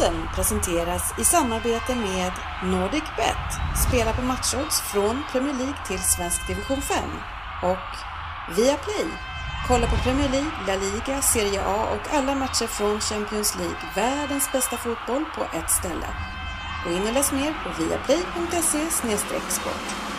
Podden presenteras i samarbete med NordicBet. Spela på matchodds från Premier League till svensk division 5. Och Viaplay. Kolla på Premier League, La Liga, Serie A och alla matcher från Champions League. Världens bästa fotboll på ett ställe. Gå in och läs mer på viaplay.se sport.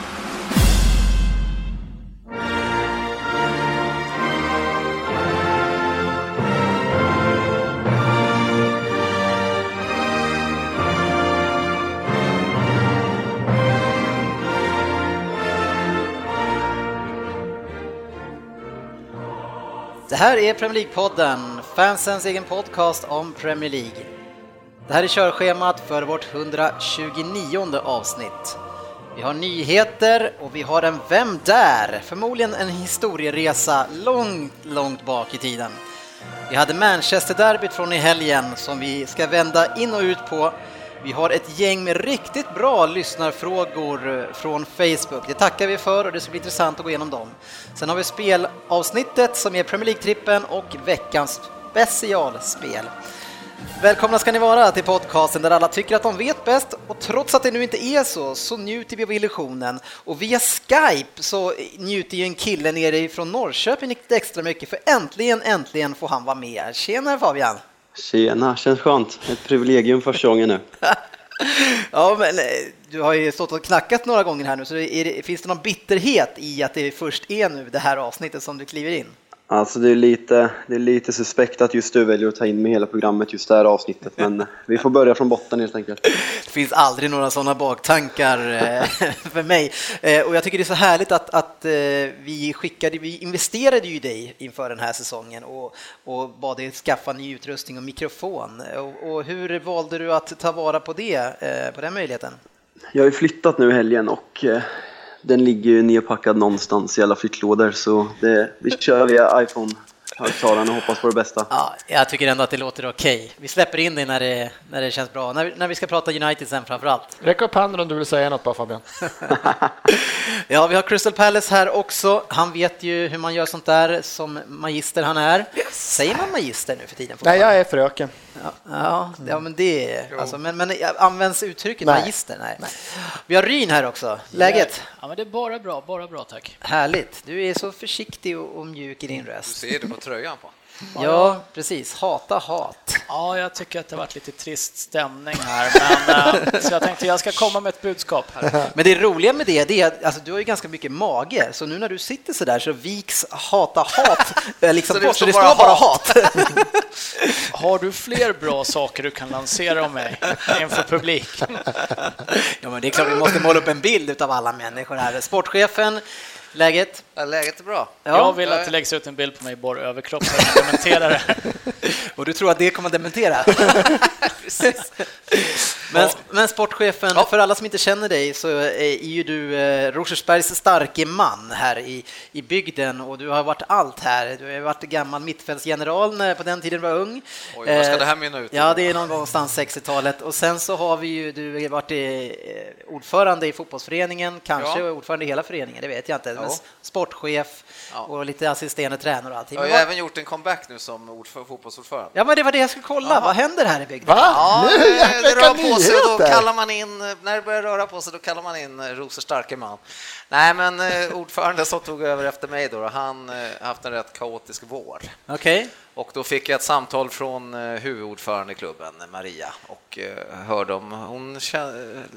Det här är Premier League-podden, fansens egen podcast om Premier League. Det här är körschemat för vårt 129 avsnitt. Vi har nyheter och vi har en Vem där? Förmodligen en historieresa långt, långt bak i tiden. Vi hade Manchester-derbyt från i helgen som vi ska vända in och ut på. Vi har ett gäng med riktigt bra lyssnarfrågor eh, från Facebook. Det tackar vi för och det ska bli intressant att gå igenom dem. Sen har vi spelavsnittet som är Premier League-trippen och veckans specialspel. Välkomna ska ni vara till podcasten där alla tycker att de vet bäst och trots att det nu inte är så, så njuter vi av illusionen. Och via Skype så njuter ju en kille nere från Norrköping lite extra mycket för äntligen, äntligen får han vara med. Tjena Fabian! Tjena, känns skönt. Ett privilegium första gången nu. ja, men eh, du har ju stått och knackat några gånger här nu, så det, finns det någon bitterhet i att det först är nu det här avsnittet som du kliver in? Alltså det är, lite, det är lite suspekt att just du väljer att ta in med hela programmet just det här avsnittet, men vi får börja från botten helt enkelt. Det finns aldrig några sådana baktankar eh, för mig. Eh, och jag tycker det är så härligt att, att eh, vi skickade, vi investerade ju i dig inför den här säsongen och, och bad dig skaffa ny utrustning och mikrofon. Och, och hur valde du att ta vara på det, på den möjligheten? Jag har ju flyttat nu i helgen och den ligger ju nedpackad någonstans i alla flyttlådor så det, vi kör via iPhone högtalaren och hoppas på det bästa. Ja, jag tycker ändå att det låter okej. Okay. Vi släpper in dig när det, när det känns bra, när, när vi ska prata United sen framför allt. Räck upp handen om du vill säga något bara Fabian. ja, vi har Crystal Palace här också. Han vet ju hur man gör sånt där som magister han är. Säger man magister nu för tiden? Nej, jag är fröken. Ja, ja, ja men det är, alltså, men, men används uttrycket Nej. magister? Nej. Nej. Vi har Ryn här också. Läget? Ja, men det är bara bra, bara bra tack. Härligt. Du är så försiktig och, och mjuk i din röst. Du ser det på tröjan på. Ja, precis. Hata hat. Ja, jag tycker att det har varit lite trist stämning här, men, eh, så jag tänkte jag ska komma med ett budskap. Här. Men det roliga med det, det är att alltså, du har ju ganska mycket mage, så nu när du sitter så där så viks hata hat eh, liksom så bort, så det står bara hat. Har du fler bra saker du kan lansera om mig inför publik? Ja, men det är klart vi måste måla upp en bild av alla människor här. Sportchefen Läget? Ja, läget är bra. Ja. Jag vill att det läggs ut en bild på mig i bara överkropp för att dementera det. Och du tror att det kommer att dementera? Precis. Men, men sportchefen, ja. för alla som inte känner dig så är ju du eh, Rosersbergs starke man här i, i bygden och du har varit allt här. Du har varit gammal mittfältsgeneral när, på den tiden du var ung. Oj, vad ska det här mynna ut Ja, det är någon gångstans 60-talet. Och sen så har vi ju, du har varit eh, ordförande i fotbollsföreningen, kanske ja. ordförande i hela föreningen, det vet jag inte. Ja. Sportchef ja. och lite assisterande tränare och allting. Jag har även gjort en comeback nu som fotbollsordförande. Ja, men det var det jag skulle kolla. Vad händer här i bygden? Va? Ja, nu, det rör på sig och då kallar man in, när det börjar röra på sig, då kallar man in Rosers starke man. Nej, men eh, ordförande som tog över efter mig då, han har eh, haft en rätt kaotisk vår. Okej. Okay. Och då fick jag ett samtal från eh, huvudordförande i klubben, Maria, och hörde om hon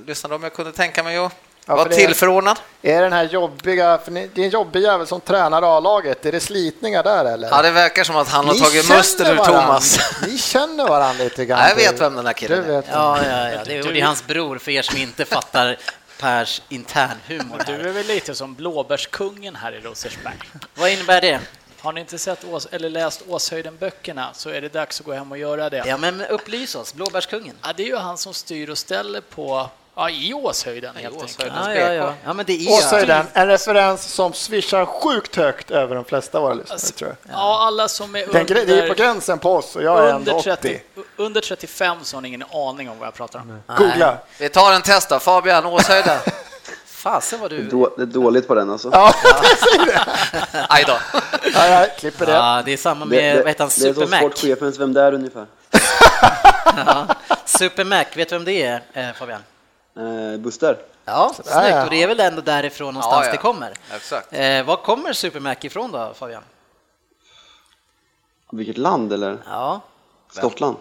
lyssnade om jag kunde tänka mig att Ja, var tillförordnad. Är den här jobbiga, för det är en jobbig jävel som tränar A-laget, är det slitningar där eller? Ja, det verkar som att han har tagit musten ur Thomas. Ni känner varandra lite grann. jag vet vem den här killen är. Ja, ja, ja, det är hans bror för er som inte fattar Pers internhumor. Du är väl lite som blåbärskungen här i Rosersberg. Vad innebär det? Har ni inte sett Ås, eller läst Åshöjden-böckerna så är det dags att gå hem och göra det. Ja, men upplys oss, Blåbärskungen. Ja, det är ju han som styr och ställer på Ja, i Åshöjden helt enkelt. Ja, ja, ja. ja, men det är Åshöjden, en referens som swishar sjukt högt över de flesta av våra lyssnare, alltså, tror jag. Ja, alla som är under... Det är på gränsen på oss och jag är ändå 80. under 35 så har ni ingen aning om vad jag pratar om. Googla. Vi tar en test då. Fabian, Åshöjden. Fasen vad du... Det är dåligt på den alltså. Ja, Aj då. Ja, jag klipper det. Ja, det är samma med, vad heter han, Super Det är som sportchefens Vem där ungefär. Ja. Super Mac, vet du vem det är eh, Fabian? Eh, Buster? Ja, snyggt. Och det är väl ändå därifrån någonstans Ja, ja. det kommer. Exakt. Eh, var kommer Super Mac ifrån då Fabian? Vilket land eller? Ja, Skottland?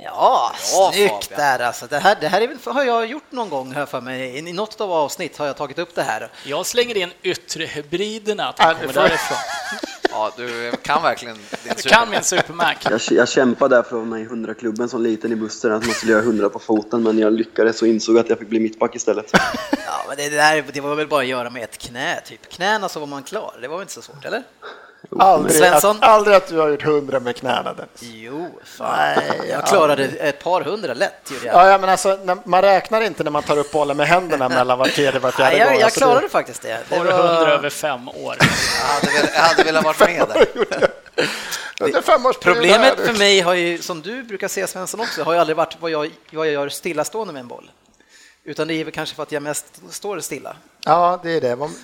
Ja, snyggt Fabian. där alltså. Det här, det här är väl, har jag gjort någon gång här för mig. I något av avsnitt har jag tagit upp det här. Jag slänger in yttre hybriderna, att de kommer därifrån. Ja, du kan verkligen din Du kan min Supermac. Jag, jag kämpade där för att vara med i 100-klubben som liten i Buster, att man skulle göra 100 på foten, men jag lyckades och insåg att jag fick bli mittback istället. Ja, men det, där, det var väl bara att göra med ett knä, typ. Knäna så var man klar. Det var väl inte så svårt, eller? Aldrig, Svensson? att, aldrig att du har gjort hundra med knäna Dennis. Jo, fan. Nej, jag klarade ett par hundra lätt. Ja, ja, men alltså, när, man räknar inte när man tar upp bollen med händerna mellan var tredje och var fjärde Nej, jag, gång. jag Alltså, det- klarade faktiskt det. det du 100 över fem år? Jag hade, velat, jag hade velat varit med där. Problemet för mig har ju, som du brukar säga Svensson också, har ju aldrig varit vad jag, vad jag gör stillastående med en boll. Utan det är väl kanske för att jag mest står stilla. Ja, det är det. Man,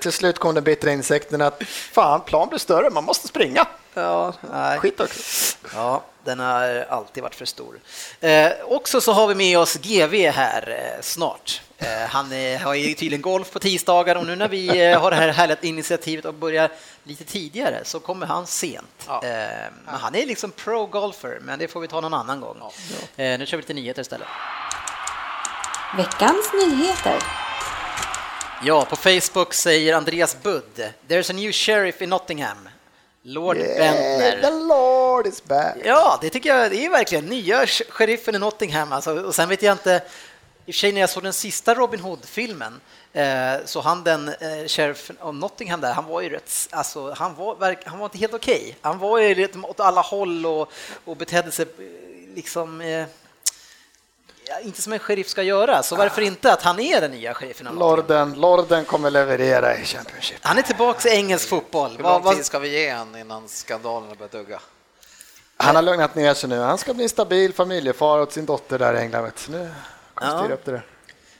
till slut kom den bittra insikten att fan, plan blir större, man måste springa. Ja, nej. Skit också. Ja, den har alltid varit för stor. Eh, också så har vi med oss GV här eh, snart. Eh, han eh, har ju tydligen golf på tisdagar och nu när vi eh, har det här härliga initiativet och börjar lite tidigare så kommer han sent. Ja. Eh, han är liksom pro-golfer, men det får vi ta någon annan gång. Eh, nu kör vi lite nyheter istället. Veckans nyheter. Ja, på Facebook säger Andreas Budd, “There's a new sheriff in Nottingham”. Lord Yeah, Bentner. the Lord is back. Ja, det tycker jag. Det är verkligen nya sh- sheriffen i Nottingham. Alltså, och sen vet jag inte, i och för sig när jag såg den sista Robin Hood-filmen eh, så han den eh, sheriffen av Nottingham där, han var ju rätt, alltså han var, han var inte helt okej. Han var ju lite åt alla håll och, och betedde sig eh, liksom eh, inte som en sheriff ska göra, så varför inte att han är den nya sheriffen? Lorden, Lorden kommer leverera i Championship. Han är tillbaka i engelsk fotboll. Hur Vad- lång tid ska vi ge han innan skandalerna börjar dugga? Han har lugnat ner sig nu. Han ska bli en stabil familjefar åt sin dotter där i England. Nu kommer Ja. styra upp det där.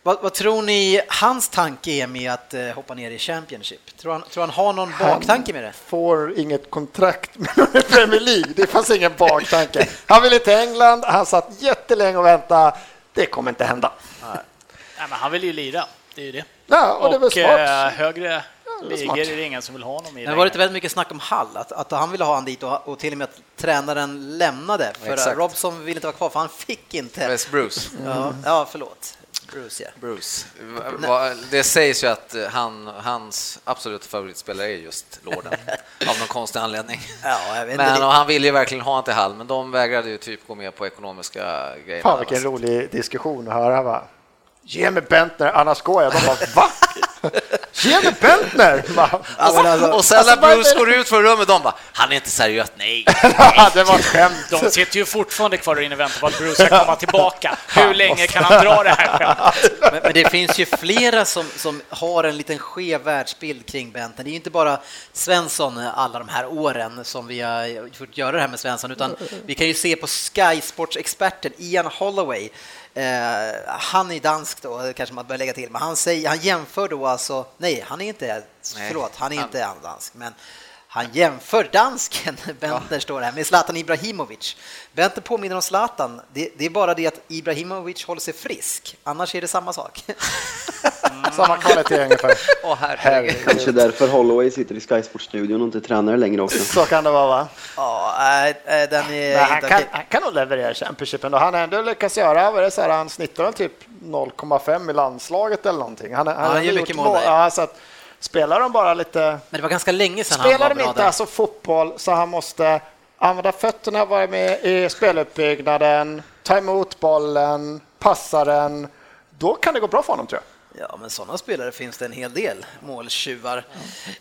Vad, vad tror ni hans tanke är med att eh, hoppa ner i Championship? Tror han, tror han har någon baktanke med det? får inget kontrakt med Premier League. Det fanns ingen baktanke. Han ville till England, han satt jättelänge och väntade. Det kommer inte hända. Nej, men han vill ju lira, det är ju det. Ja, och, det är väl smart. eh, högre smart. är det ingen som vill ha honom i. Det har varit väldigt mycket snack om Hall, att, att han ville ha han dit och, och till och med att tränaren lämnade. För Exakt. Robson ville inte vara kvar, för han fick inte. West Bruce. Ja, ja förlåt. Bruce, ja. Bruce. Det sägs ju att eh, han, hans absoluta favoritspelare är just Lorden, av någon konstig anledning. Ja, jag vet inte, Men och han ville ju verkligen ha honom till Hall, men de vägrade ju typ gå med på ekonomiska grejer. Fan vilken rolig diskussion att höra. Va? Ge mig Bentner, annars går jag. De bara, va? Ge mig Bentner! Va? Alltså, och sen Alltså, när Bruce går ut från rummet, de bara, han är inte seriös, nej. det var ett skämt. De sitter ju fortfarande kvar och inne och väntar på att Bruce ska komma tillbaka. Hur länge kan han dra det här skämtet? Men, men det finns ju flera som, som har en liten skev världsbild kring Benten. Det är ju inte bara Svensson alla de här åren som vi har fått göra det här med Svensson, utan vi kan ju se på Sky Sports-experten Ian Holloway. Eh, han är dansk då, kanske man bör lägga till, men han, säger, han jämför då alltså, nej, han är inte, Nej. förlåt, han är inte dansk, men han jämför dansken, Bentner står här, med Zlatan Ibrahimovic. Bentner påminner om Zlatan, det, det är bara det att Ibrahimovic håller sig frisk, annars är det samma sak. Samma kvalitet ungefär. Åh herregud. Kanske därför Holloway sitter i Sky Sports-studion och inte tränar längre också. Så kan det vara va? Ja, nej, nej, den är Men han, kan, han kan nog leverera Championship ändå. Han har ändå lyckats göra, vad det så här, han snittar typ 0,5 i landslaget eller någonting. Han, han, han gör mycket mål. Ja, så att, spelar de bara lite... Men det var ganska länge sedan Spelar han var de bra inte där. alltså fotboll så han måste använda fötterna, vara med i speluppbyggnaden, ta emot bollen, passa den. Då kan det gå bra för honom tror jag. Ja, men sådana spelare finns det en hel del, måltjuvar. Eh,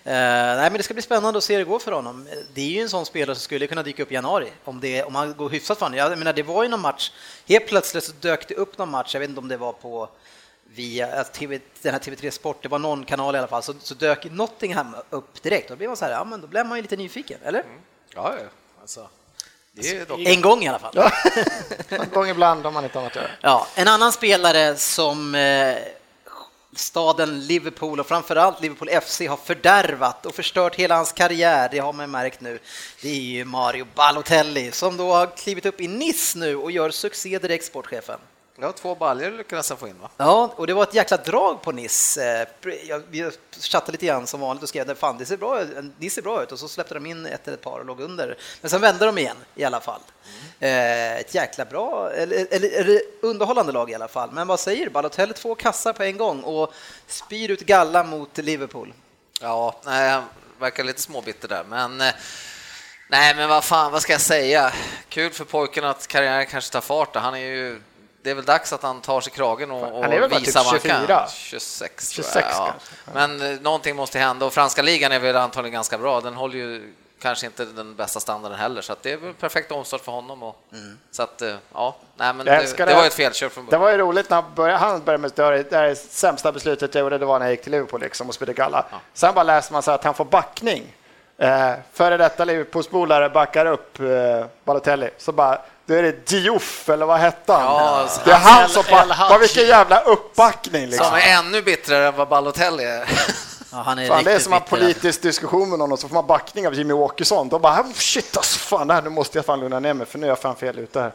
nej, men det ska bli spännande att se hur det går för honom. Det är ju en sån spelare som skulle kunna dyka upp i januari om, det, om han går hyfsat för honom. Jag menar, det var ju någon match, helt plötsligt så dök det upp någon match, jag vet inte om det var på via alltså, TV, den här TV3 Sport, det var någon kanal i alla fall, så, så dök Nottingham upp direkt. Då blev man så här, ja men då blev man ju lite nyfiken, eller? Ja, ja. Alltså, det är dock... En gång i alla fall. En gång ibland om man inte har något att göra. Ja, en annan spelare som eh, staden Liverpool och framförallt Liverpool FC har fördärvat och förstört hela hans karriär, det har man märkt nu. Det är ju Mario Balotelli som då har klivit upp i Nice nu och gör succé direkt, sportchefen. Ja, två baljor lyckades han få in va? Ja, och det var ett jäkla drag på Nice. Eh, jag- chattade lite grann som vanligt och skrev att fan, det ser bra ut, det ser bra ut och så släppte de in ett eller ett par och låg under. Men sen vände de igen i alla fall. Eh, Ett jäkla bra, eller, eller, underhållande lag i alla fall. Men vad säger du? Balotelli två kassar på en gång och spyr ut galla mot Liverpool. Ja, nej, han verkar lite småbitter där, men eh, nej, men vad fan, vad ska jag säga? Kul för pojken att karriären kanske tar fart. Han är ju, det är väl dags att han tar sig kragen och, Han är väl och bara visar typ vad han 24? kan. 26, tror 26 jag. Ja. Men eh, någonting måste hända och franska ligan är väl antagligen ganska bra. Den håller ju kanske inte den bästa standarden heller, så att det är väl perfekt omstart för honom. Och, Så att, eh, ja, nej, men det, det det. var ju ett felkör från Det början. var ju roligt när han började, han började med det, det det sämsta beslutet jag gjorde, det var när jag gick till Liverpool liksom, och spelade galla. Sen bara läser man så att han får backning. Eh, före detta Liverpoolsbolare backar upp eh, Balotelli, så bara då är det Diouf, eller vad hette han? Ja, det är han som vilken jävla uppbackning liksom. Som är ännu bittrare än vad Balotelli är. Ja, han är Fan, det är som en politisk diskussion med någon och så får man backning av Jimmy Åkesson. Då bara, oh, shit alltså, fan, det här, nu måste jag fan lugna ner mig för nu är jag fan fel ute här.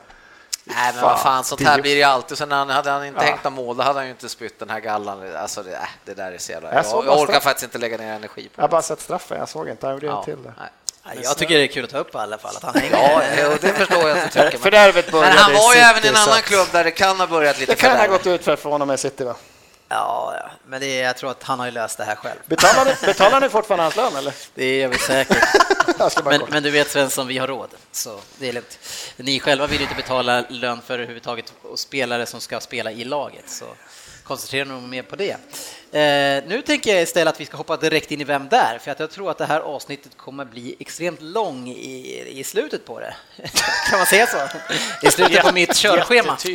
Nej, men vad fan, sånt här blir det ju alltid. Sen han, hade han inte Ja. hängt några mål, då hade han ju inte spytt den här gallan. Alltså, det, äh, det där är så jävla... Jag Jag, jag, orkar straff. faktiskt inte lägga ner energi på Jag har det. bara sett straffen, jag såg inte, han gjorde Ja, en till det. nej. Ja, Jag tycker det är kul att ta upp i alla fall, att han hänger. Ja, det förstår jag att du tycker. Men, Fördärvet började men han i var ju City, även i en annan klubb där det kan ha börjat lite Det kan ha gått ut för för honom med City va? Ja, ja, men det är, jag tror att han har ju löst det här själv. Betalar ni, betalar ni fortfarande hans lön eller? Det är vi säkert. Men, men du vet Svensson, vi har råd, så det är lugnt. Ni själva vill ju inte betala lön för överhuvudtaget och spelare som ska spela i laget, så koncentrera nog mer på det. Eh, nu tänker jag istället att vi ska hoppa direkt in i Vem där? För att jag tror att det här avsnittet kommer bli extremt lång i, i slutet på det. kan man säga så? I slutet på mitt körschema. Jag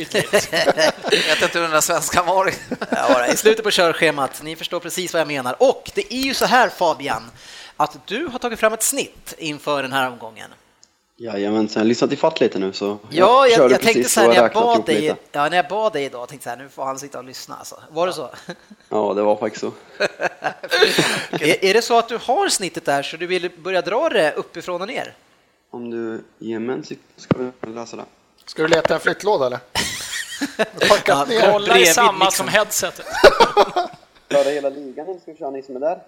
vet inte hur den där svenskan var. Ja, I slutet på körschemat, ni förstår precis vad jag menar. Och det är ju så här Fabian, att du har tagit fram ett snitt inför den här omgången. Jajamensan, jag har lyssnat ifatt lite nu så Ja, jag, körde jag tänkte så här när jag, bad dig, ja, när jag bad dig idag, tänkte jag så här, nu får han sitta och lyssna. Alltså. Var det så? Ja, det var faktiskt så. är, är det så att du har snittet där så du vill börja dra det uppifrån och ner? Om du ger mig en ska vi läsa det. Ska du leta en flyttlåda eller? Packat Ja, ner. Kolla i samma liksom. som headsetet. Köra hela ligan eller ska vi köra ni som är där?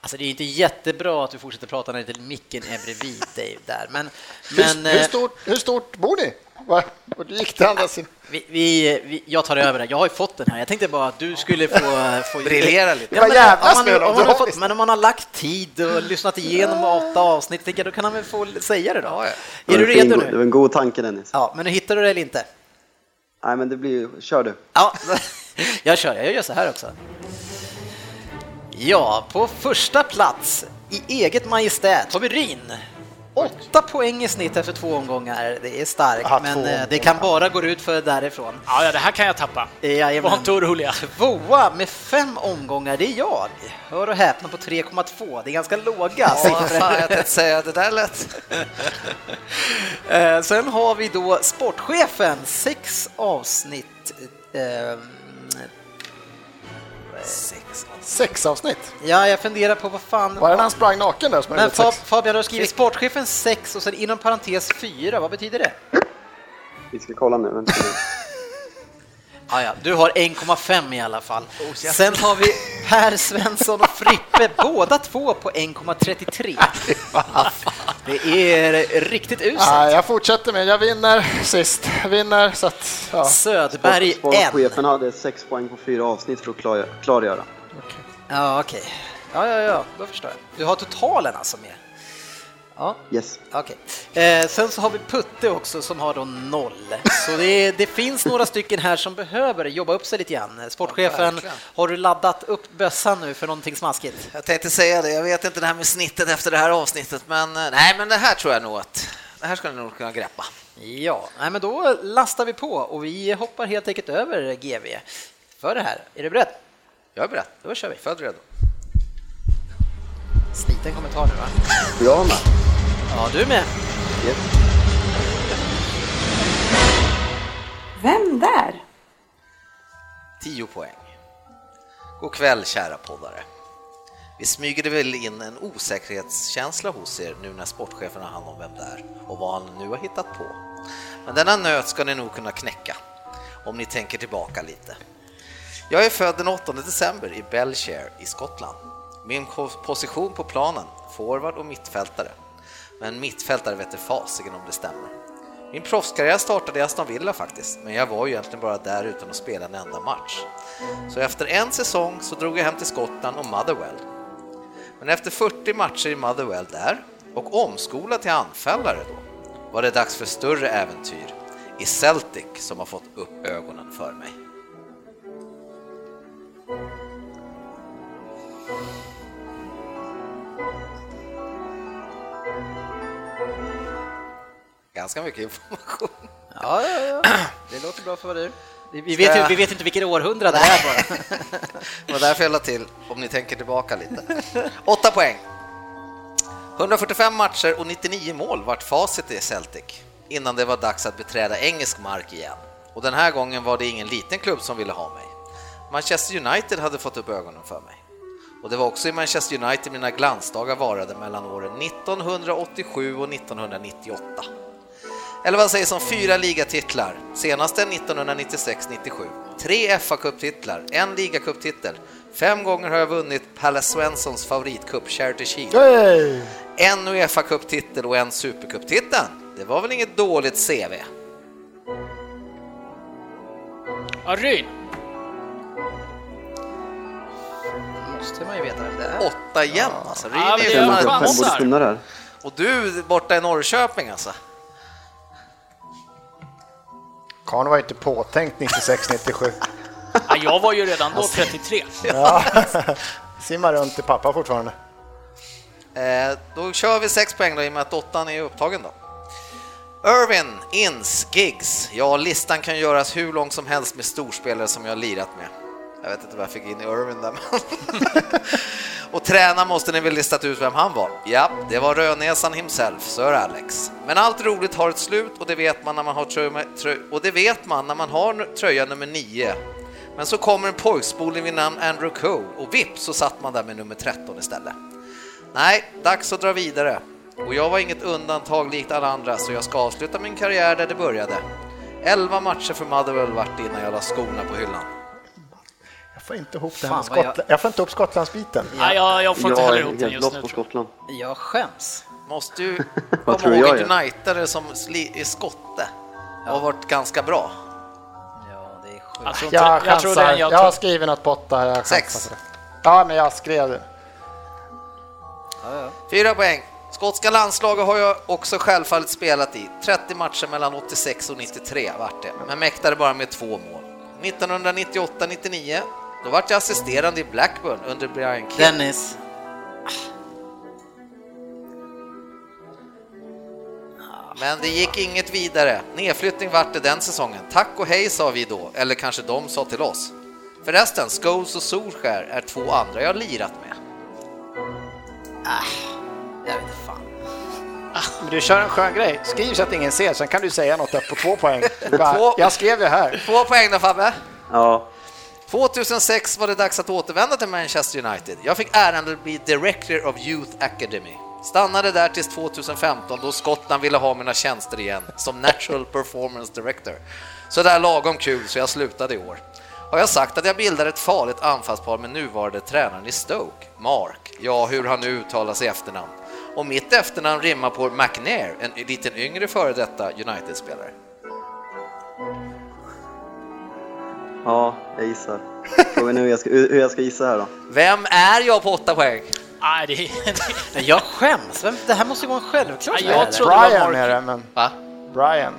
Alltså det är inte jättebra att du fortsätter prata när inte micken är bredvid dig där, men, men hur, hur, eh, stort, hur stort bor ni? Va? Och du gick till andra sidan. vi, vi, vi, jag tar över det. Jag har ju fått den här. Jag tänkte bara att du skulle få... få Briljera lite. Det var men, jävla om man, om om man fått, men om man har lagt tid och lyssnat igenom åtta avsnitt, tänker jag, då kan han väl få säga det då? Ja, ja. Det Är var du en fin redo go- Det var nu? en god tanke Dennis. Ja, men nu hittar du det eller inte? Nej men det blir, kör du. Ja, jag kör. Jag gör så här också. Ja, på första plats i eget majestät har vi Ryn. Åtta poäng i snitt efter två omgångar. Det är starkt, Aha, men eh, det omgångar. kan bara gå ut för därifrån. Ja, ja, det här kan jag tappa. Jajamän. Var inte oroliga. Tvåa med fem omgångar, det är jag. Hör och häpna på 3,2. Det är ganska låga Ja, siffror. fan, jag tänkte säga det där lät... Eh, Sen har vi då sportchefen, sex avsnitt. Eh, Sex avsnitt. Ja, jag funderar på vad fan... Var det när han sprang naken där som Men Fab, sex? Fabian, du har skrivit sportchefen 6 och sen inom parentes 4. Vad betyder det? Vi ska kolla nu. Vänta. Ah, ja, du har 1,5 i alla fall. Sen har vi Per Svensson och Frippe, båda två på 1,33. Det är riktigt uselt. Nej, jag fortsätter med, jag vinner sist. Vinner, så att, ja. Söderberg Sport- en. Sportchefen hade sex poäng på fyra avsnitt för att klar- klargöra. Ja, okej. Ja, ja, ja, då förstår jag. Du har totalen alltså med? Ja, Yes. okej. Eh, sen så har vi Putte också som har då noll. Så det, det finns några stycken här som behöver jobba upp sig lite grann. Sportchefen, verkligen. har du laddat upp bössan nu för någonting smaskigt? Jag tänkte säga det, jag vet inte det här med snittet efter det här avsnittet, men eh, nej, men det här tror jag nog att det här ska ni nog kunna greppa. Ja, nej, men då lastar vi på och vi hoppar helt enkelt över GV för det här. Är du beredd? Jag är beredd. Då kör vi. Född redo. Sliten kommentar nu va? Jag med. Ja, du med. Yes. Vem där? 10 poäng. God kväll kära poddare. Vi smyger väl in en osäkerhetskänsla hos er nu när sportchefen har hand om vem det är och vad han nu har hittat på. Men denna nöt ska ni nog kunna knäcka om ni tänker tillbaka lite. Jag är född den 8 december i Belshire i Skottland. Min position på planen, forward och mittfältare. Men mittfältare vet fasiken om det stämmer. Min proffskarriär startade i Aston Villa faktiskt, men jag var ju egentligen bara där utan att spela en enda match. Så efter en säsong så drog jag hem till Skottland och Motherwell. Men efter 40 matcher i Motherwell där och omskola till anfallare då var det dags för större äventyr i Celtic som har fått upp ögonen för mig. Ganska mycket information. Ja, ja, ja. Det låter bra för vad du. Vi vet, ju, vi vet inte vilket århundrade det är bara. Det var därför jag la till, om ni tänker tillbaka lite. Åtta poäng. 145 matcher och 99 mål vart facit i Celtic innan det var dags att beträda engelsk mark igen. Och den här gången var det ingen liten klubb som ville ha mig. Manchester United hade fått upp ögonen för mig. Och det var också i Manchester United mina glansdagar varade mellan åren 1987 och 1998. Eller vad sägs om fyra ligatitlar, senaste 1996-97, tre fa Cup-titlar, en ligacuptitel, fem gånger har jag vunnit Palle Svenssons favoritcup, Charity Shield, Hey! en uefa Cup-titel och en Supercup-titel. Det var väl inget dåligt CV? Ja, Ryn. Måste man ju veta vem det är. Åtta igen alltså. Ja, är ju det är det här. Och du borta i Norrköping alltså. Karn var inte påtänkt 96-97. Ja, jag var ju redan då 33. Ja. Simmar runt i pappa fortfarande. Eh, då kör vi sex poäng då, i och med att åttan är upptagen då. Irvin, Ins, Gigs. Ja, listan kan göras hur lång som helst med storspelare som jag har lirat med. Jag vet inte vad jag fick in i Irvin där. men- Och träna måste ni väl listat ut vem han var? Ja, det var Rödnäsan himself, Sir Alex. Men allt roligt har ett slut och det vet man när man har tröja, trö, och det vet man när man har tröja nummer nio. Men så kommer en pojkspoling vid namn Andrew Cole och vips så satt man där med nummer 13 istället. Nej, dags att dra vidare. Och jag var inget undantag likt alla andra, så jag ska avsluta min karriär där det började. 11 matcher för Motherwell vart innan jag la skorna på hyllan. Jag får inte ihop det här med vad jag- Skottland. Jag... får inte ihop Skottlandsbiten. Ja, jag, jag får inte Jag heller är ihop den just nu. på. Skottland. Jag skäms. Måste ju Vad komma tror ihåg en unitare som är skotte och har varit ganska bra. Ja, det är sjukt. Jag tror, Jag, jag tror den jag jag har skrivit något på åtta. Jag chansar Sex. Ja, men jag skrev det. Ja, ja. Fyra poäng. Skotska landslaget har jag också självfallet spelat i. 30 matcher mellan 86 och 93 vart det, men mäktade bara med två mål. 1998-99, då vart jag assisterande i Blackburn under Brian King. Dennis. Men det gick inget vidare. Nedflyttning vart det den säsongen. Tack och hej sa vi då, eller kanske de sa till oss. Förresten, Scholes och Solskär är två andra jag lirat med. Jag vet inte fan. Men du kör en skön grej. Skriv så att ingen ser, sen kan du säga något där på två poäng. Bara, Två. Jag skrev det här. Två poäng då Fabbe. Ja, 2006 var det dags att återvända till Manchester United. Jag fick äran att bli Director of Youth Academy. Stannade där tills 2015 då Skottland ville ha mina tjänster igen som Natural Performance Director. Så där lagom kul så jag slutade i år. Har jag sagt att jag bildar ett farligt anfallspar med nuvarande tränaren i Stoke, Mark, ja hur han nu uttalar sig i efternamn. Och mitt efternamn rimmar på McNair, en liten yngre före detta United-spelare ja, jag gissar. Frågan är hur jag ska, hur jag ska gissa här då. Vem är jag på åtta poäng? Nej, det, det, Jag skäms. Vem- Det här måste ju vara en självklarhet. Ja, jag eller? tror- det var Brian Mark. är det, men Va? Brian.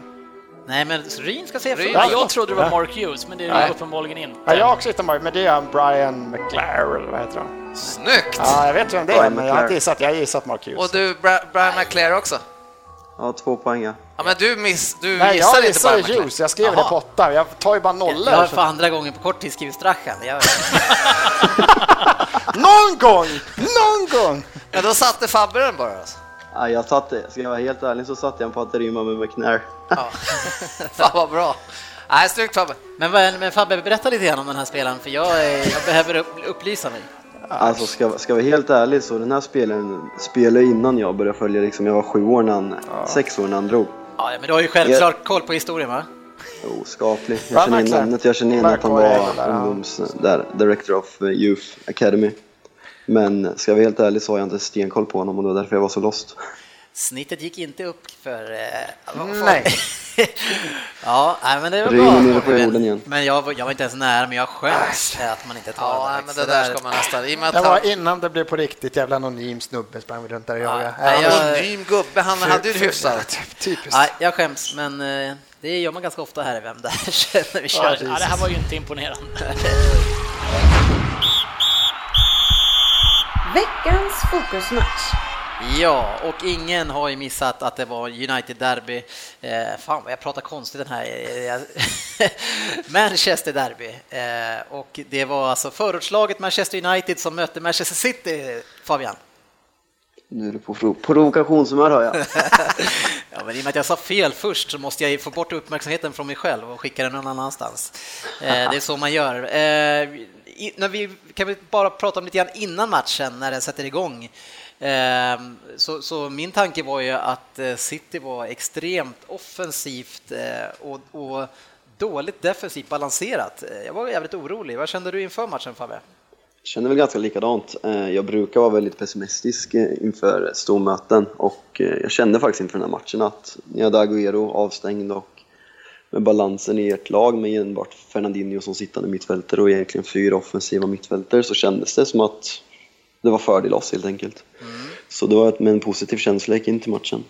Nej, men Ryn ska säga Ryn. ja, jag trodde det var Mark Hughes, men det är det Nej. uppenbarligen inte. Ja, jag har också hittat Mark, men det är Brian McLaren, eller vad heter han? Snyggt! Ja, jag vet vem det är, Brian men jag har inte McLaren. gissat. Jag har gissat Mark Hughes. Och du, Bra- Brian McClare också? Ja, två poäng ja. Ja, men du, miss, du Nej, gissade jag inte. Hughes. Jag skrev det Jaha. på åtta. Jag tar ju bara nollor. Jag har så- för andra gången på kort tid skrivit Strachan. Jag... Någon gång! Någon gång! Ja, då satte Fabbe den bara. Alltså. ja jag satte, ska jag vara helt ärlig så satte jag på att det rimmar med McNair. Ja. Fan vad bra. Nej, snyggt Fabbe. Men, men Fabbe, berätta lite grann om den här spelaren, för jag, är- jag behöver upp, upplysa mig. Alltså ska, ska vara helt ärlig så den här spelaren spelade innan jag började följa liksom, jag var sju år när han, sex år när han drog. Ja, men du har ju självklart koll på historien va? Jo, skaplig. Ja, Jag känner igen namnet, jag känner igen att han var ungdoms, där, Director of Youth Academy. Men ska jag vara helt ärlig så har jag inte stenkoll på honom och det var därför jag var så lost. Snittet gick inte upp för... Eh? Nej. ja, men det var bra. Men jag, var- jag var inte ens nära, men jag skäms att man inte tar Ja, men det där ska man nästan... I Det var innan det blev på riktigt jävla anonym snubbe sprang runt där och jagade. nej, Ja, jag- Anonym gubbe, han hade ju det hyfsat. Typiskt. Nej, jag skäms, men eh, det gör man ganska ofta här i Vem där när vi Ja, kör. ja, det här var ju inte imponerande. Veckans fokusmatch. Ja, och ingen har ju missat att det var United Derby. Eh, fan vad jag pratar konstigt den här. eh, Manchester Derby. Eh, och det var alltså förortslaget Manchester United som mötte Manchester City, Fabian. Nu är du på prov- provokationshumör hör jag. Ja, men I och med att jag sa fel först så måste jag få bort uppmärksamheten från mig själv och skicka den någon annanstans. Eh, det är så man gör. Eh, i, när vi, kan vi bara prata om lite grann innan matchen, när den sätter igång. Ehm, så, så min tanke var ju att eh, City var extremt offensivt eh, och, och dåligt defensivt balanserat. Eh, jag var jävligt orolig. Vad kände du inför matchen, Fabbe? känner väl ganska likadant. Jag brukar vara väldigt pessimistisk inför stormöten och jag kände faktiskt inför den här matchen att ni hade Agüero avstängd och med balansen i ert lag med enbart Fernandinho som sittande mittfältare och egentligen fyra offensiva mittfältare så kändes det som att det var fördel oss helt enkelt. Så det var ett- med en positiv känsla jag gick in till matchen.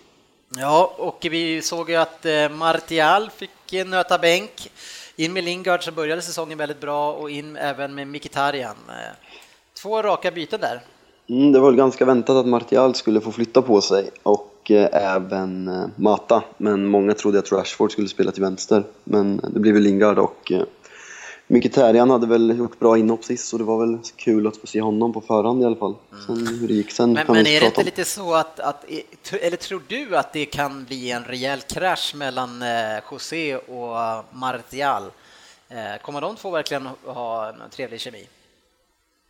Ja, och vi såg ju att eh, Martial fick eh, nöta bänk. In med Lingard så började säsongen väldigt bra och in även med Mkhitaryan. Eh, Två raka byten där. Mm, det var väl ganska väntat att Martial skulle få flytta på sig och även Mata. Men många trodde att Rashford skulle spela till vänster. Men det blev väl Lingard och Mkhitaryan hade väl gjort bra inhopp sist så det var väl kul att få se honom på förhand i alla fall. Sen hur det gick sen Men, kan men vi är det inte om. lite så att, att, eller tror du att det kan bli en rejäl krasch mellan eh, José och eh, Martial? Eh, Kommer de två verkligen ha en trevlig kemi?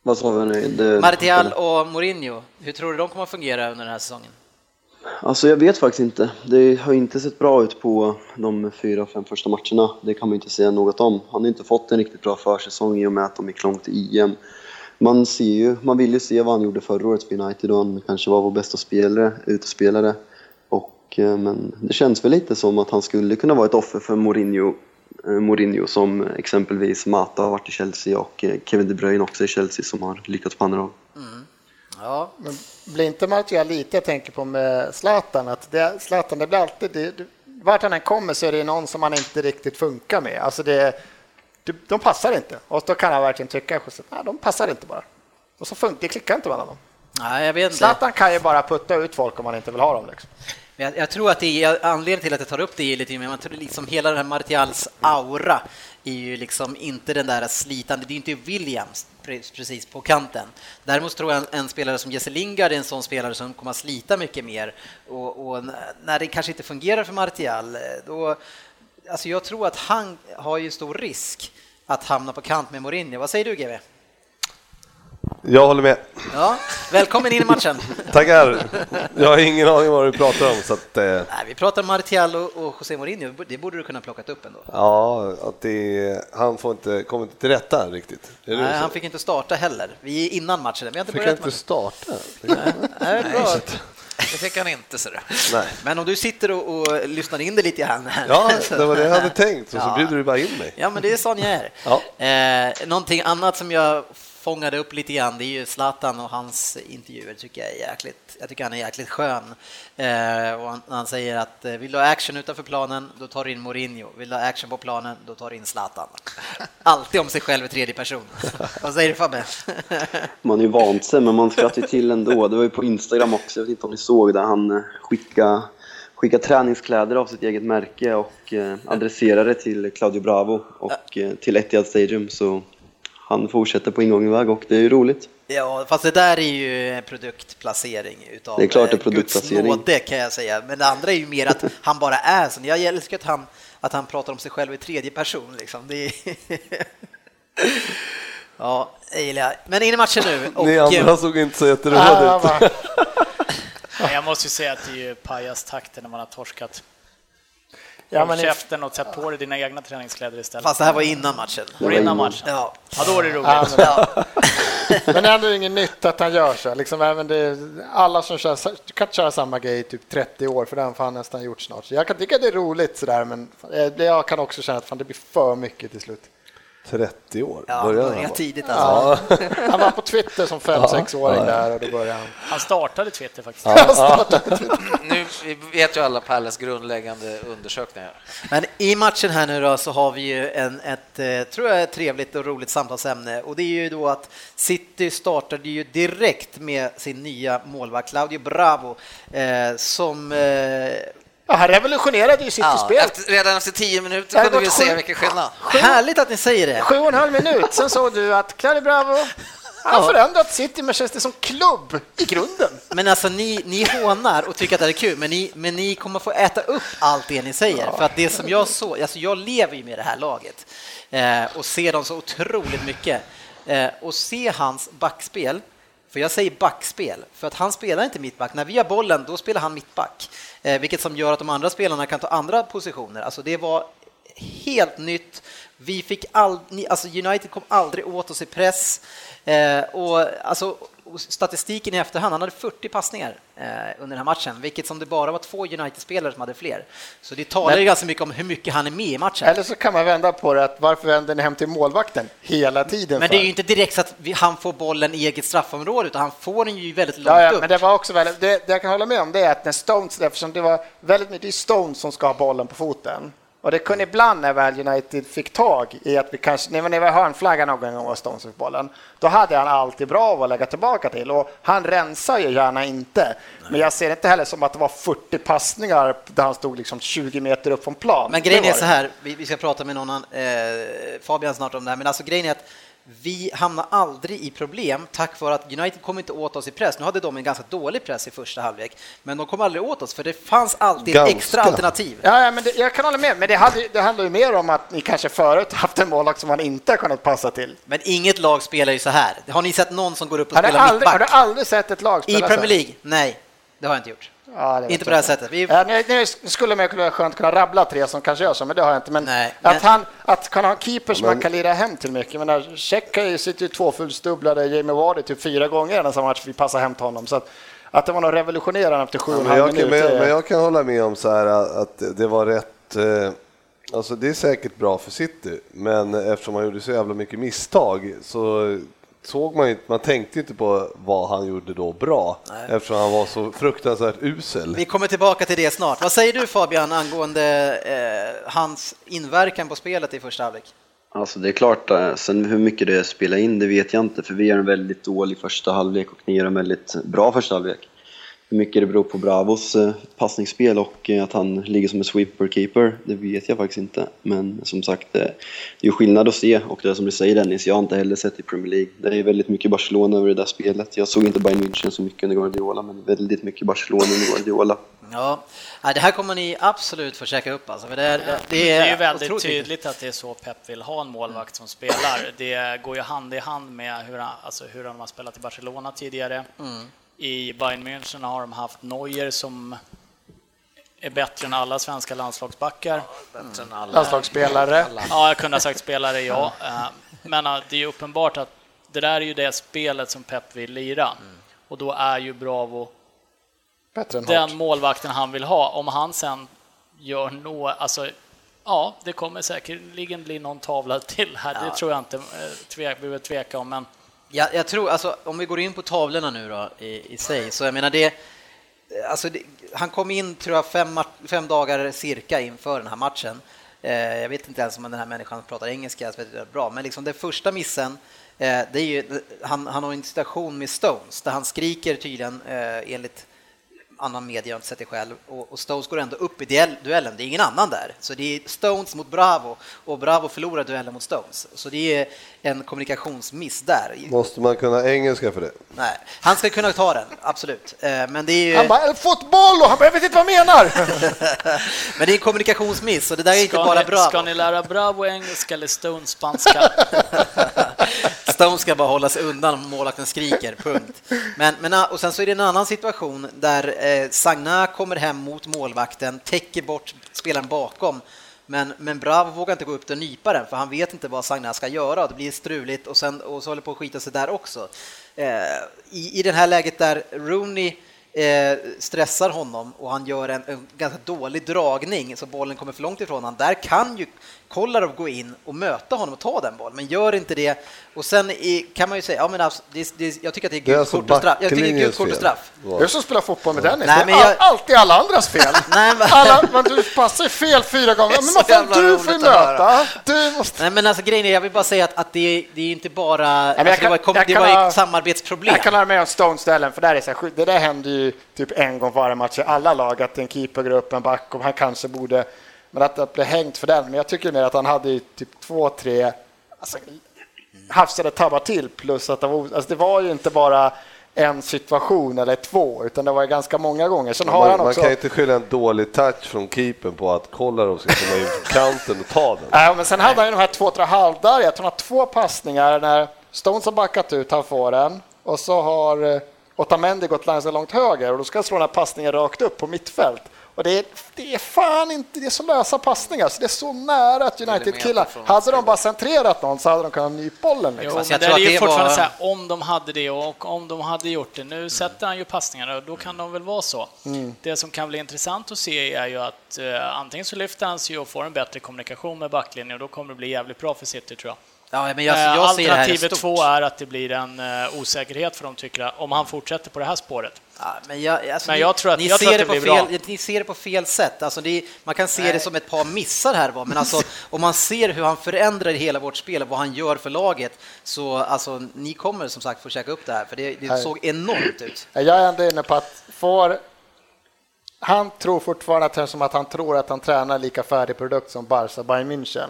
Vad sa vi nu? Det, Martial och Mourinho, hur tror du de kommer att fungera under den här säsongen? Alltså jag vet faktiskt inte. Det har inte sett bra ut på de fyra, fem första matcherna. Det kan man inte säga något om. Han har inte fått en riktigt bra försäsong i och med att de gick långt i EM. Man ser ju, man vill ju se vad han gjorde förra året för United och han kanske var vår bästa spelare, utespelare. Och, eh, men det känns väl lite som att han skulle kunna vara ett offer för Mourinho, eh, Mourinho som exempelvis Mata har varit i Chelsea och eh, Kevin De Bruyne också i Chelsea som har lyckats på andra håll. Mm. Ja, Men blir inte Martial lite, jag tänker på med Zlatan, att det, Zlatan, det blir alltid, det, vart han än kommer så är det någon som han inte riktigt funkar med. Alltså det, det, de passar inte. Och då kan han verkligen tycka, att de passar inte bara. Och så funkar det klickar inte mellan dem. nej, jag vet inte. Zlatan kan ju bara putta ut folk om man inte vill ha dem. Liksom. Jag, jag tror att det är anledningen till att jag tar upp det är lite men man tror liksom hela den här Martials aura är ju liksom inte den där slitande, det är ju inte Williams precis på kanten. Däremot tror jag en, en spelare som Jesse Lingard är en sån spelare som kommer att slita mycket mer och, och när det kanske inte fungerar för Martial då Alltså jag tror att han har ju stor risk att hamna på kant med Mourinho. Vad säger du GW? Jag håller med. Ja, välkommen in i matchen. Tackar. Jag har ingen aning vad du pratar om så att eh, Nej, vi pratar Martial och, och José Mourinho, det borde du kunna plockat upp ändå. ja, att det, han får inte, kommer inte till rätta riktigt. Nej, så? han fick inte starta heller. Vi är innan matchen. Vi har inte Fick han inte matchen. starta? Nej, bra. Det fick han inte. Nej. Men om du sitter och, och lyssnar in det lite grann här. Ja, det var det jag hade tänkt och så Ja. bjuder du bara in mig. Ja, men det är sån jag är. Ja. Eh, någonting annat som jag fångade upp lite grann, det är ju Zlatan och hans intervjuer tycker jag är jäkligt, jag tycker han är jäkligt skön. Eh, och han, han säger att eh, vill du ha action utanför planen, då tar du in Mourinho. Vill du ha action på planen, då tar du in Zlatan. Alltid om sig själv i tredje person. Vad säger du Fabbe? Man är ju vant sig, men man skrattar ju till ändå. Det var ju på Instagram också, jag vet inte om ni såg där han eh, skickade, skickade träningskläder av sitt eget märke och eh, adresserade till Claudio Bravo och eh, till Etihad Stadium. Så han fortsätter på ingången väg och det är ju roligt. Ja, fast det där är ju en produktplacering utav Det är klart det är eh, produktplacering. Guds nåde kan jag säga. Men det andra är ju mer att han bara är så. Jag älskar att han, att han pratar om sig själv i tredje person. Liksom. Det är... ja, det gillar jag. Men in i matchen nu. Och, Ni andra såg inte så jätteroliga Ja, ut. Jag måste ju säga att det är ju pajastakter när man har torskat. Ja, Håll men käften och sätt på dig dina egna träningskläder istället. fast det här var innan matchen. Var innan matchen? Ja. Ja, då är det roligt. Ja, men- Ja. Men det är ändå inget nytt att han gör så. Liksom även det, alla som kör, kan köra samma grej i typ 30 år, för den har han nästan gjort snart. Så jag kan tycka det är roligt sådär, men jag kan också känna att fan, det blir för mycket till slut. 30 år Ja, började började han. tidigt alltså. Han var på Twitter som 5-6-åring där och då började han. Han startade Twitter faktiskt. Nu vi vet ju alla Palles grundläggande undersökningar. Men i matchen här nu då så har vi ju en, ett, eh, tror jag, trevligt och roligt samtalsämne och det är ju då att City startade ju direkt med sin nya målvakt Claudio Bravo eh, som eh, Ja, han revolutionerade ju sitt Ja, spel. Efter, redan efter tio minuter Det kunde vi se sju- vilken skillnad. Härligt att ni säger det! Sju och en halv minut, sen såg du att Claudio Bravo har förändrat City Manchester som klubb i grunden. Men alltså ni, ni hånar och tycker att det är kul, men ni, men ni kommer få äta upp allt det ni säger. För att det som jag såg, alltså jag lever ju med det här laget eh, och ser dem så otroligt mycket. Eh, och se hans backspel, för jag säger backspel, för att han spelar inte mittback. När vi har bollen, då spelar han mittback. Eh, vilket som gör att de andra spelarna kan ta andra positioner. Alltså det var helt nytt. Vi fick all, ni- alltså United kom aldrig åt oss i press. Eh, och, alltså, statistiken i efterhand, han hade 40 passningar eh, under den här matchen, vilket som det bara var två United-spelare som hade fler. Så det talar ju ganska mycket om hur mycket han är med i matchen. Eller så kan man vända på det, att varför vänder ni hem till målvakten hela tiden? Men för? det är ju inte direkt så att han får bollen i eget straffområde, utan han får den ju väldigt långt Ja, ja, upp. men det var också väldigt, det, det jag kan hålla med om det är att när Stones, eftersom det var väldigt mycket Stones som ska ha bollen på foten. Och det kunde ibland när väl United fick tag i att vi kanske, när det var hörnflagga någon gång och Stones bollen, då hade han alltid bra att lägga tillbaka till och han rensar ju gärna inte. Men jag ser inte heller som att det var 40 passningar där han stod liksom 20 meter upp från plan. Men grejen är så här, vi, vi ska prata med någon, eh, Fabian snart om det här, men alltså grejen är att vi hamnar aldrig i problem tack vare att United kom inte åt oss i press. Nu hade de en ganska dålig press i första halvlek, men de kom aldrig åt oss för det fanns alltid Ganska. extra alternativ. Ja, ja men det, jag kan hålla med, men det, hade, det handlar ju mer om att ni kanske förut haft en målvakt som man inte har kunnat passa till. Men inget lag spelar ju så här. Har ni sett någon som går upp och Har spelar aldrig, har du mittback? aldrig sett ett lag I spela Premier så? League? Nej, det har jag inte gjort. Ja, Inte på det här sättet. Vi, Ja, nu, nu skulle man kunna skönt kunna rabbla tre som kanske gör så, men det har jag inte. Men Nej, att, men- han, att kunna ha en keeper som Men- man kan lira hem till mycket. Har ju sitter ju tvåfullsdubblade Jamie Vardy typ fyra gånger i den samma match vi passar hem till honom. Så att, att det var något revolutionerande efter sju och en Men halv jag, kan, minut. men, men jag kan hålla med om så här att det var rätt. Eh, alltså det är säkert bra för City, men eftersom han gjorde så jävla mycket misstag så såg man inte, man tänkte inte på vad han gjorde då bra eftersom han var så fruktansvärt usel. vi kommer tillbaka till det snart. Vad säger du Fabian angående eh, hans inverkan på spelet i första halvlek? Alltså det är klart, eh, sen hur mycket det spelar in det vet jag inte för vi gör en väldigt dålig första halvlek och ni gör en väldigt bra första halvlek. Hur mycket det beror på Bravos eh, passningsspel och eh, att han ligger som en sweeper-keeper, det vet jag faktiskt inte. Men som sagt, eh, det är ju skillnad att se och det är som du säger Dennis, jag har inte heller sett i Premier League. Det är väldigt mycket Barcelona över det där spelet. Jag såg inte Bayern München så mycket under Guardiola, men väldigt mycket Barcelona under Guardiola. Ja, det här kommer ni absolut få käka upp alltså. Det, är, det, Det är ju väldigt tydligt att det är så Pep vill ha en målvakt som spelar. Det går ju hand i hand med hur, han, alltså hur de har spelat i Barcelona tidigare. I Bayern München har de haft Neuer som är bättre än alla svenska landslagsbackar. Bättre än alla. Landslagsspelare. Ja, jag kunde ha sagt spelare, ja. Eh, Men eh, det är ju uppenbart att det där är ju det spelet som Pep vill lira. Och då är ju Bravo Bättre än den Hart. målvakten han vill ha. Om han sen gör något, alltså ja, det kommer säkerligen bli någon tavla till här. Det tror jag inte eh, tvek, behöver tveka om, men jag, jag tror, alltså, om vi går in på tavlorna nu då i, i sig, så jag menar det, eh, alltså det, han kom in tror jag fem, fem dagar cirka inför den här matchen. Eh, jag vet inte ens om den här människan pratar engelska så vet jag bra, men liksom den första missen, eh, det är ju, han, han har en situation med Stones där han skriker tydligen eh, enligt annan media, jag har inte sett det själv, och, och Stones går ändå upp i duell, duellen, det är ingen annan där. Så det är Stones mot Bravo, och Bravo förlorar duellen mot Stones. Så det är en kommunikationsmiss där. Måste man kunna engelska för det? Nej, han ska kunna ta den, absolut. Eh, Men det är ju... Han bara fotboll och han bara, jag vet inte vad jag menar. Men det är en kommunikationsmiss och det där är inte Ska bara ni, Bravo. ska ni lära Bravo engelska eller Stones spanska? Stone ska bara hålla sig undan om målvakten skriker, punkt. Men, men, ah, och sen så är det en annan situation där eh, Sagna kommer hem mot målvakten, täcker bort spelaren bakom, men, men Bravo vågar inte gå upp och nypa den för han vet inte vad Sagna ska göra. Det blir struligt och, sen, och så håller på att skita sig där också. Eh, i, I det här läget där Rooney eh, stressar honom och han gör en, en ganska dålig dragning så bollen kommer för långt ifrån honom. Där kan ju Kolarov gå in och möta honom och ta den bollen, men gör inte det. Och sen i, kan man ju säga, ja men alltså, det, det, jag tycker att det är Det är gult alltså kort och straff. Jag tycker det är gult kort och straff. Jag som spelar fotboll med Dennis, Nej, det men är jag- all, alltid alla andras fel. Nej, men- Alla, men du passar fel fyra gånger. Men vad fan, du får möta. Du måste... Nej men alltså grejen är, jag vill bara säga att, att det, det är inte bara, jag alltså, det var, kan- kom, det kan var ha- ett samarbetsproblem. Jag kan hålla med om Stones-ställen, för där är så här, det där händer ju typ en gång varje match i alla lag, att en keeper går upp en back och han kanske borde, men att det blir hängt för den. Men jag tycker mer att han hade ju typ två, tre alltså, hafsade tabbar till, plus att det var, alltså, det var ju inte bara en situation eller två, utan det var ganska många gånger. Sen har Man, han man också... kan inte skylla en dålig touch från keepern på att Kolarov ska komma in från kanten och ta den. Nej, men sen hade han ju de här två, tre halvdar. Jag tror han har två passningar när Stones har backat ut, han får den. Och så har eh, Otamendi gått ganska långt höger och då ska han slå den här passningen rakt upp på mittfält. Och det är, det är fan inte, det är så lösa passningar så det är så nära att United-killar, hade de bara centrerat någon så hade de kunnat nypa bollen. Jo, Liksom. Fast men jag det är ju fortfarande var- så här, om de hade det och om de hade gjort det. Nu sätter han ju passningarna och då kan de väl vara så. Det som kan bli intressant att se är ju att eh, antingen så lyfter han sig och får en bättre kommunikation med backlinjen och då kommer det bli jävligt bra för City tror jag. Ja, men jag, Eh, jag ser det här Alternativet två är att det blir en eh, osäkerhet för dem tycker om han fortsätter på det här spåret. Ja, men jag, alltså, Men jag tror att- ni, jag ser tror att det blir fel, bra. ni ser det på fel sätt. Alltså det är, man kan se det som ett par missar här, va? men alltså, om man ser hur han förändrar hela vårt spel och vad han gör för laget, så alltså, ni kommer som sagt få käka upp det här, för det, det Nej. såg enormt ut. Jag är ändå inne på att får han tror fortfarande att som att han tror att han tränar lika färdig produkt som Barca Bayern München.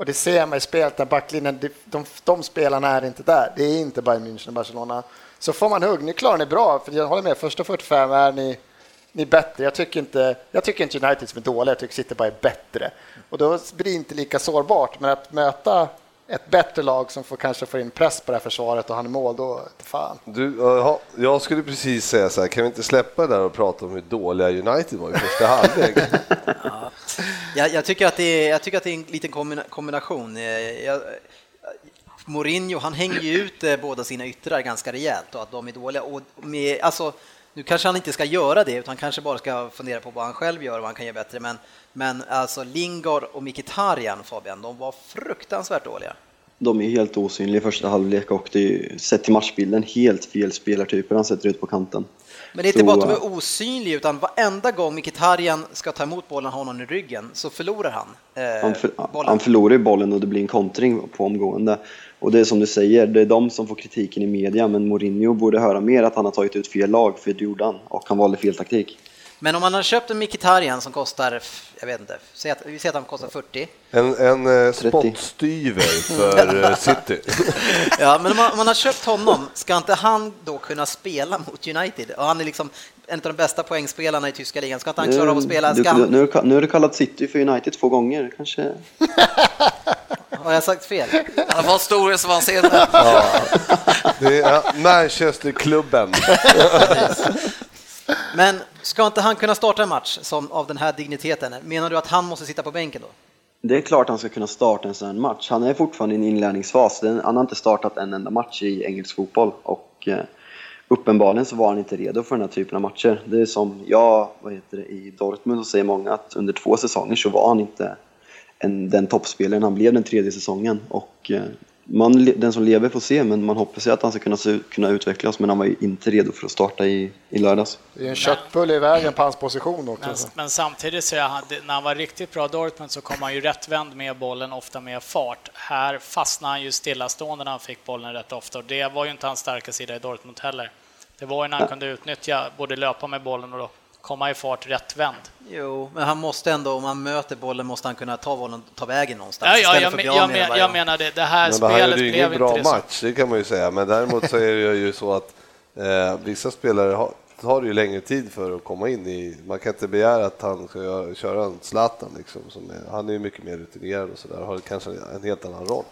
Och det ser man i spelet när backlinjen, de, de, de spelarna är inte där. Det är inte Bayern München och Barcelona. Så får man hugg, ni klarar ni bra, för jag håller med, första 45 är ni, ni är bättre. Jag tycker, inte, jag tycker inte United som är dåliga, jag tycker City bara är bättre. Och då blir det inte lika sårbart, men att möta ett bättre lag som får kanske få in press på det här försvaret och han är mål, då fan. Du, jaha, jag skulle precis säga så här, kan vi inte släppa det där och prata om hur dåliga United var i första halvlek? Jag, jag, tycker att det är, jag tycker att det är en liten kombina- kombination. Eh, Jag, Mourinho, han hänger ju ut eh, båda sina yttrar ganska rejält och att de är dåliga. Och med, alltså, nu kanske han inte ska göra det, utan kanske bara ska fundera på vad han själv gör och vad han kan göra bättre. Men, men alltså Lingard och Mkhitaryan, Fabian, de var fruktansvärt dåliga. De är helt osynliga i första halvlek och det är sett till matchbilden helt fel spelartyper han sätter ut på kanten. Men det är inte bara att de eh, är osynliga, utan varenda gång Mkhitaryan ska ta emot bollen och ha honom i ryggen så förlorar han eh, Han, för, bollen. han förlorar ju bollen och det blir en kontring på omgående. Och det är som du säger, det är de som får kritiken i media, men Mourinho borde höra mer att han har tagit ut fel lag, för det gjorde han, och han valde fel taktik. Men om man har köpt en Mkhitaryan som kostar, jag vet inte, säg att, vi säger att han kostar 40. En, en eh, 30. spottstyver för eh, City. Ja, men om man, om man har köpt honom, ska inte han då kunna spela mot United? Och han är liksom en av de bästa poängspelarna i tyska ligan. Ska inte han klara av att spela? Du- Ska du, han, nu, har du- nu har du kallat City för United två gånger, kanske? har jag sagt fel? Han var storhetsvansinne. Det är ja, Manchesterklubben. Men ska inte han kunna starta en match som, av den här digniteten? Menar du att han måste sitta på bänken då? Det är klart han ska kunna starta en sån här match. Han är fortfarande i en inlärningsfas. Han har inte startat en enda match i engelsk fotboll och eh, uppenbarligen så var han inte redo för den här typen av matcher. Det är som jag, vad heter det, i Dortmund så säger många att under två säsonger så var han inte en, den toppspelaren han blev den tredje säsongen. Och eh, man, den som lever får se, men man hoppas ju att han ska kunna, kunna utvecklas. Men han var ju inte redo för att starta i, i lördags. Det är ju en köttbulle i vägen på hans position också. Men, men samtidigt så är han, när han var riktigt bra i Dortmund så kom han ju rättvänd med bollen, ofta med fart. Här fastnade han ju stillastående när han fick bollen rätt ofta och det var ju inte hans starka sida i Dortmund heller. Det var ju när han kunde utnyttja, både löpa med bollen och då komma i fart rättvänd. Jo, men han måste ändå, om han möter bollen, måste han kunna ta bollen, ta vägen någonstans. Ja, ja, jag, men- jag, men, jag menar det, det här Men han spelet gjorde ju blev ingen bra inte det så. match, det kan man ju säga. Men däremot så är det ju så att eh, vissa spelare har, tar det ju längre tid för att komma in i... Man kan inte begära att han ska köra en Zlatan liksom. Som är, han är ju mycket mer rutinerad och sådär, har kanske en helt annan roll.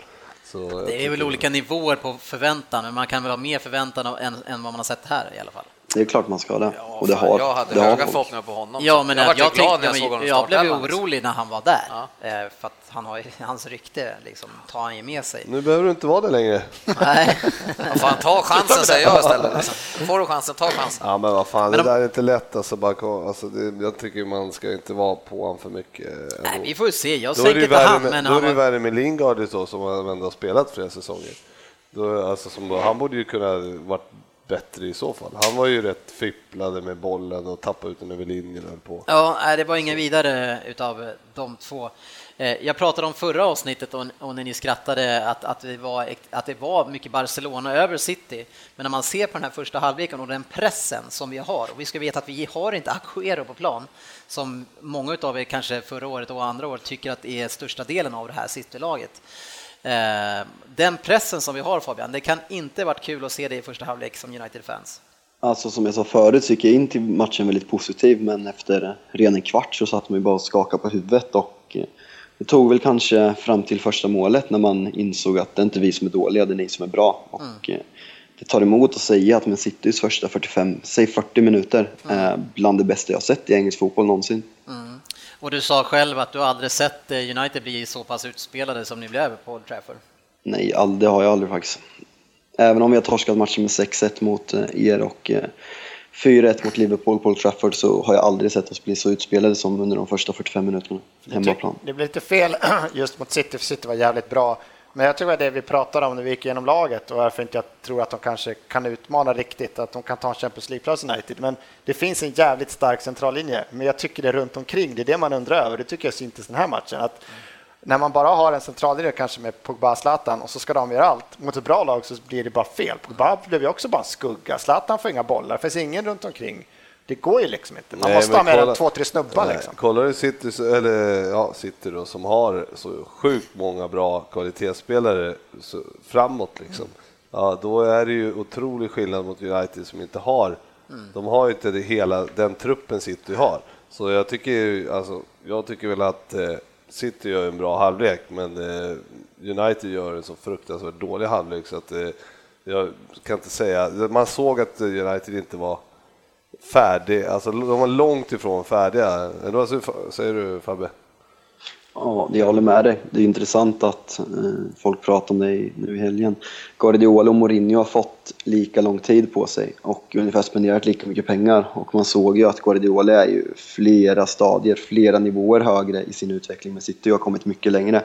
Så Det är väl olika nivåer på förväntan, men man kan väl ha mer förväntan än, än vad man har sett här i alla fall. Det är klart man ska det. Ja, och det fan, har, jag hade det har höga förhoppningar på honom. Ja, men jag jag, när jag tänkte, såg honom i jag blev ju orolig när han var där, Ja. eh, för att han har, hans rykte liksom, tar han ju med sig. Nu behöver du inte vara det längre. Nej. Ja, fan, ta chansen säger jag istället. Liksom. Får du chansen, ta chansen. Ja men vad fan, Men det de- där är inte lätt alltså. Bara, alltså det, jag tycker man ska inte vara på honom för mycket. eh, Nej, vi får ju se. Jag ju inte han, med, men då är det ju var... värre med Lingard som han ändå har spelat flera säsonger. Då, alltså, som, han borde ju kunna varit bättre i så fall. Han var ju rätt fipplade med bollen och tappade ut den över linjen och på. Ja, det var inga vidare utav de två. Eh, jag pratade om förra avsnittet och när ni skrattade att, att, det var, att det var mycket Barcelona över City. Men när man ser på den här första halvleken och den pressen som vi har, och vi ska veta att vi har inte Agüero på plan, som många av er kanske förra året och andra år tycker att är största delen av det här City-laget. Eh, Den pressen som vi har Fabian, det kan inte varit kul att se det i första halvlek som United-fans. Alltså som jag sa förut så gick jag in till matchen väldigt positiv men efter ren en kvart så satt man ju bara och skakade på huvudet och eh, det tog väl kanske fram till första målet när man insåg att det är inte vi som är dåliga, det är ni som är bra. Och eh, det tar emot att säga att Man Citys första 45, säg 40 minuter är bland det bästa jag sett i engelsk fotboll någonsin. Mm. Och du sa själv att du aldrig sett eh, United bli så pass utspelade som ni blev på Old Trafford. Nej, all, det har jag aldrig faktiskt. Även om vi har torskat matchen med 6-1 mot eh, er och eh, 4-1 mot Liverpool på Old Trafford så har jag aldrig sett oss bli så utspelade som under de första 45 minuterna hemmaplan. Det blir lite fel just mot City, för City var jävligt bra. Men jag tror att det det vi pratade om när vi gick igenom laget och varför inte jag tror att de kanske kan utmana riktigt, att de kan ta en Champions League-plats United. Men det finns en jävligt stark centrallinje, men jag tycker det är runt omkring, det är det man undrar över. Det tycker jag syntes den här matchen. Att när man bara har en centrallinje kanske med Pogba och Zlatan och så ska de göra allt. Mot ett bra lag så blir det bara fel. Pogba blev ju också bara en skugga. Zlatan får inga bollar, det finns ingen runt omkring. Det går ju liksom inte. Man Nej, måste ha med två, tre snubbar Nej, liksom. Kollar du City, eller ja, City då, som har så sjukt många bra kvalitetsspelare framåt liksom. Ja, då är det ju otrolig skillnad mot United som inte har, de har ju inte det hela, den truppen City har. Så jag tycker, alltså, jag tycker väl att eh, City gör en bra halvlek, men eh, United gör en så fruktansvärt dålig halvlek så att eh, jag kan inte säga, man såg att United inte var färdig, alltså de var långt ifrån färdiga. Eller vad säger- du Fabbe? Ja, jag håller med dig. Det är intressant att eh, folk pratar om det i- nu i helgen. Guardiola och Mourinho har fått lika lång tid på sig och ungefär spenderat lika mycket pengar. Och man såg ju att Guardiola är ju flera stadier, flera nivåer högre i sin utveckling med City och har kommit mycket längre.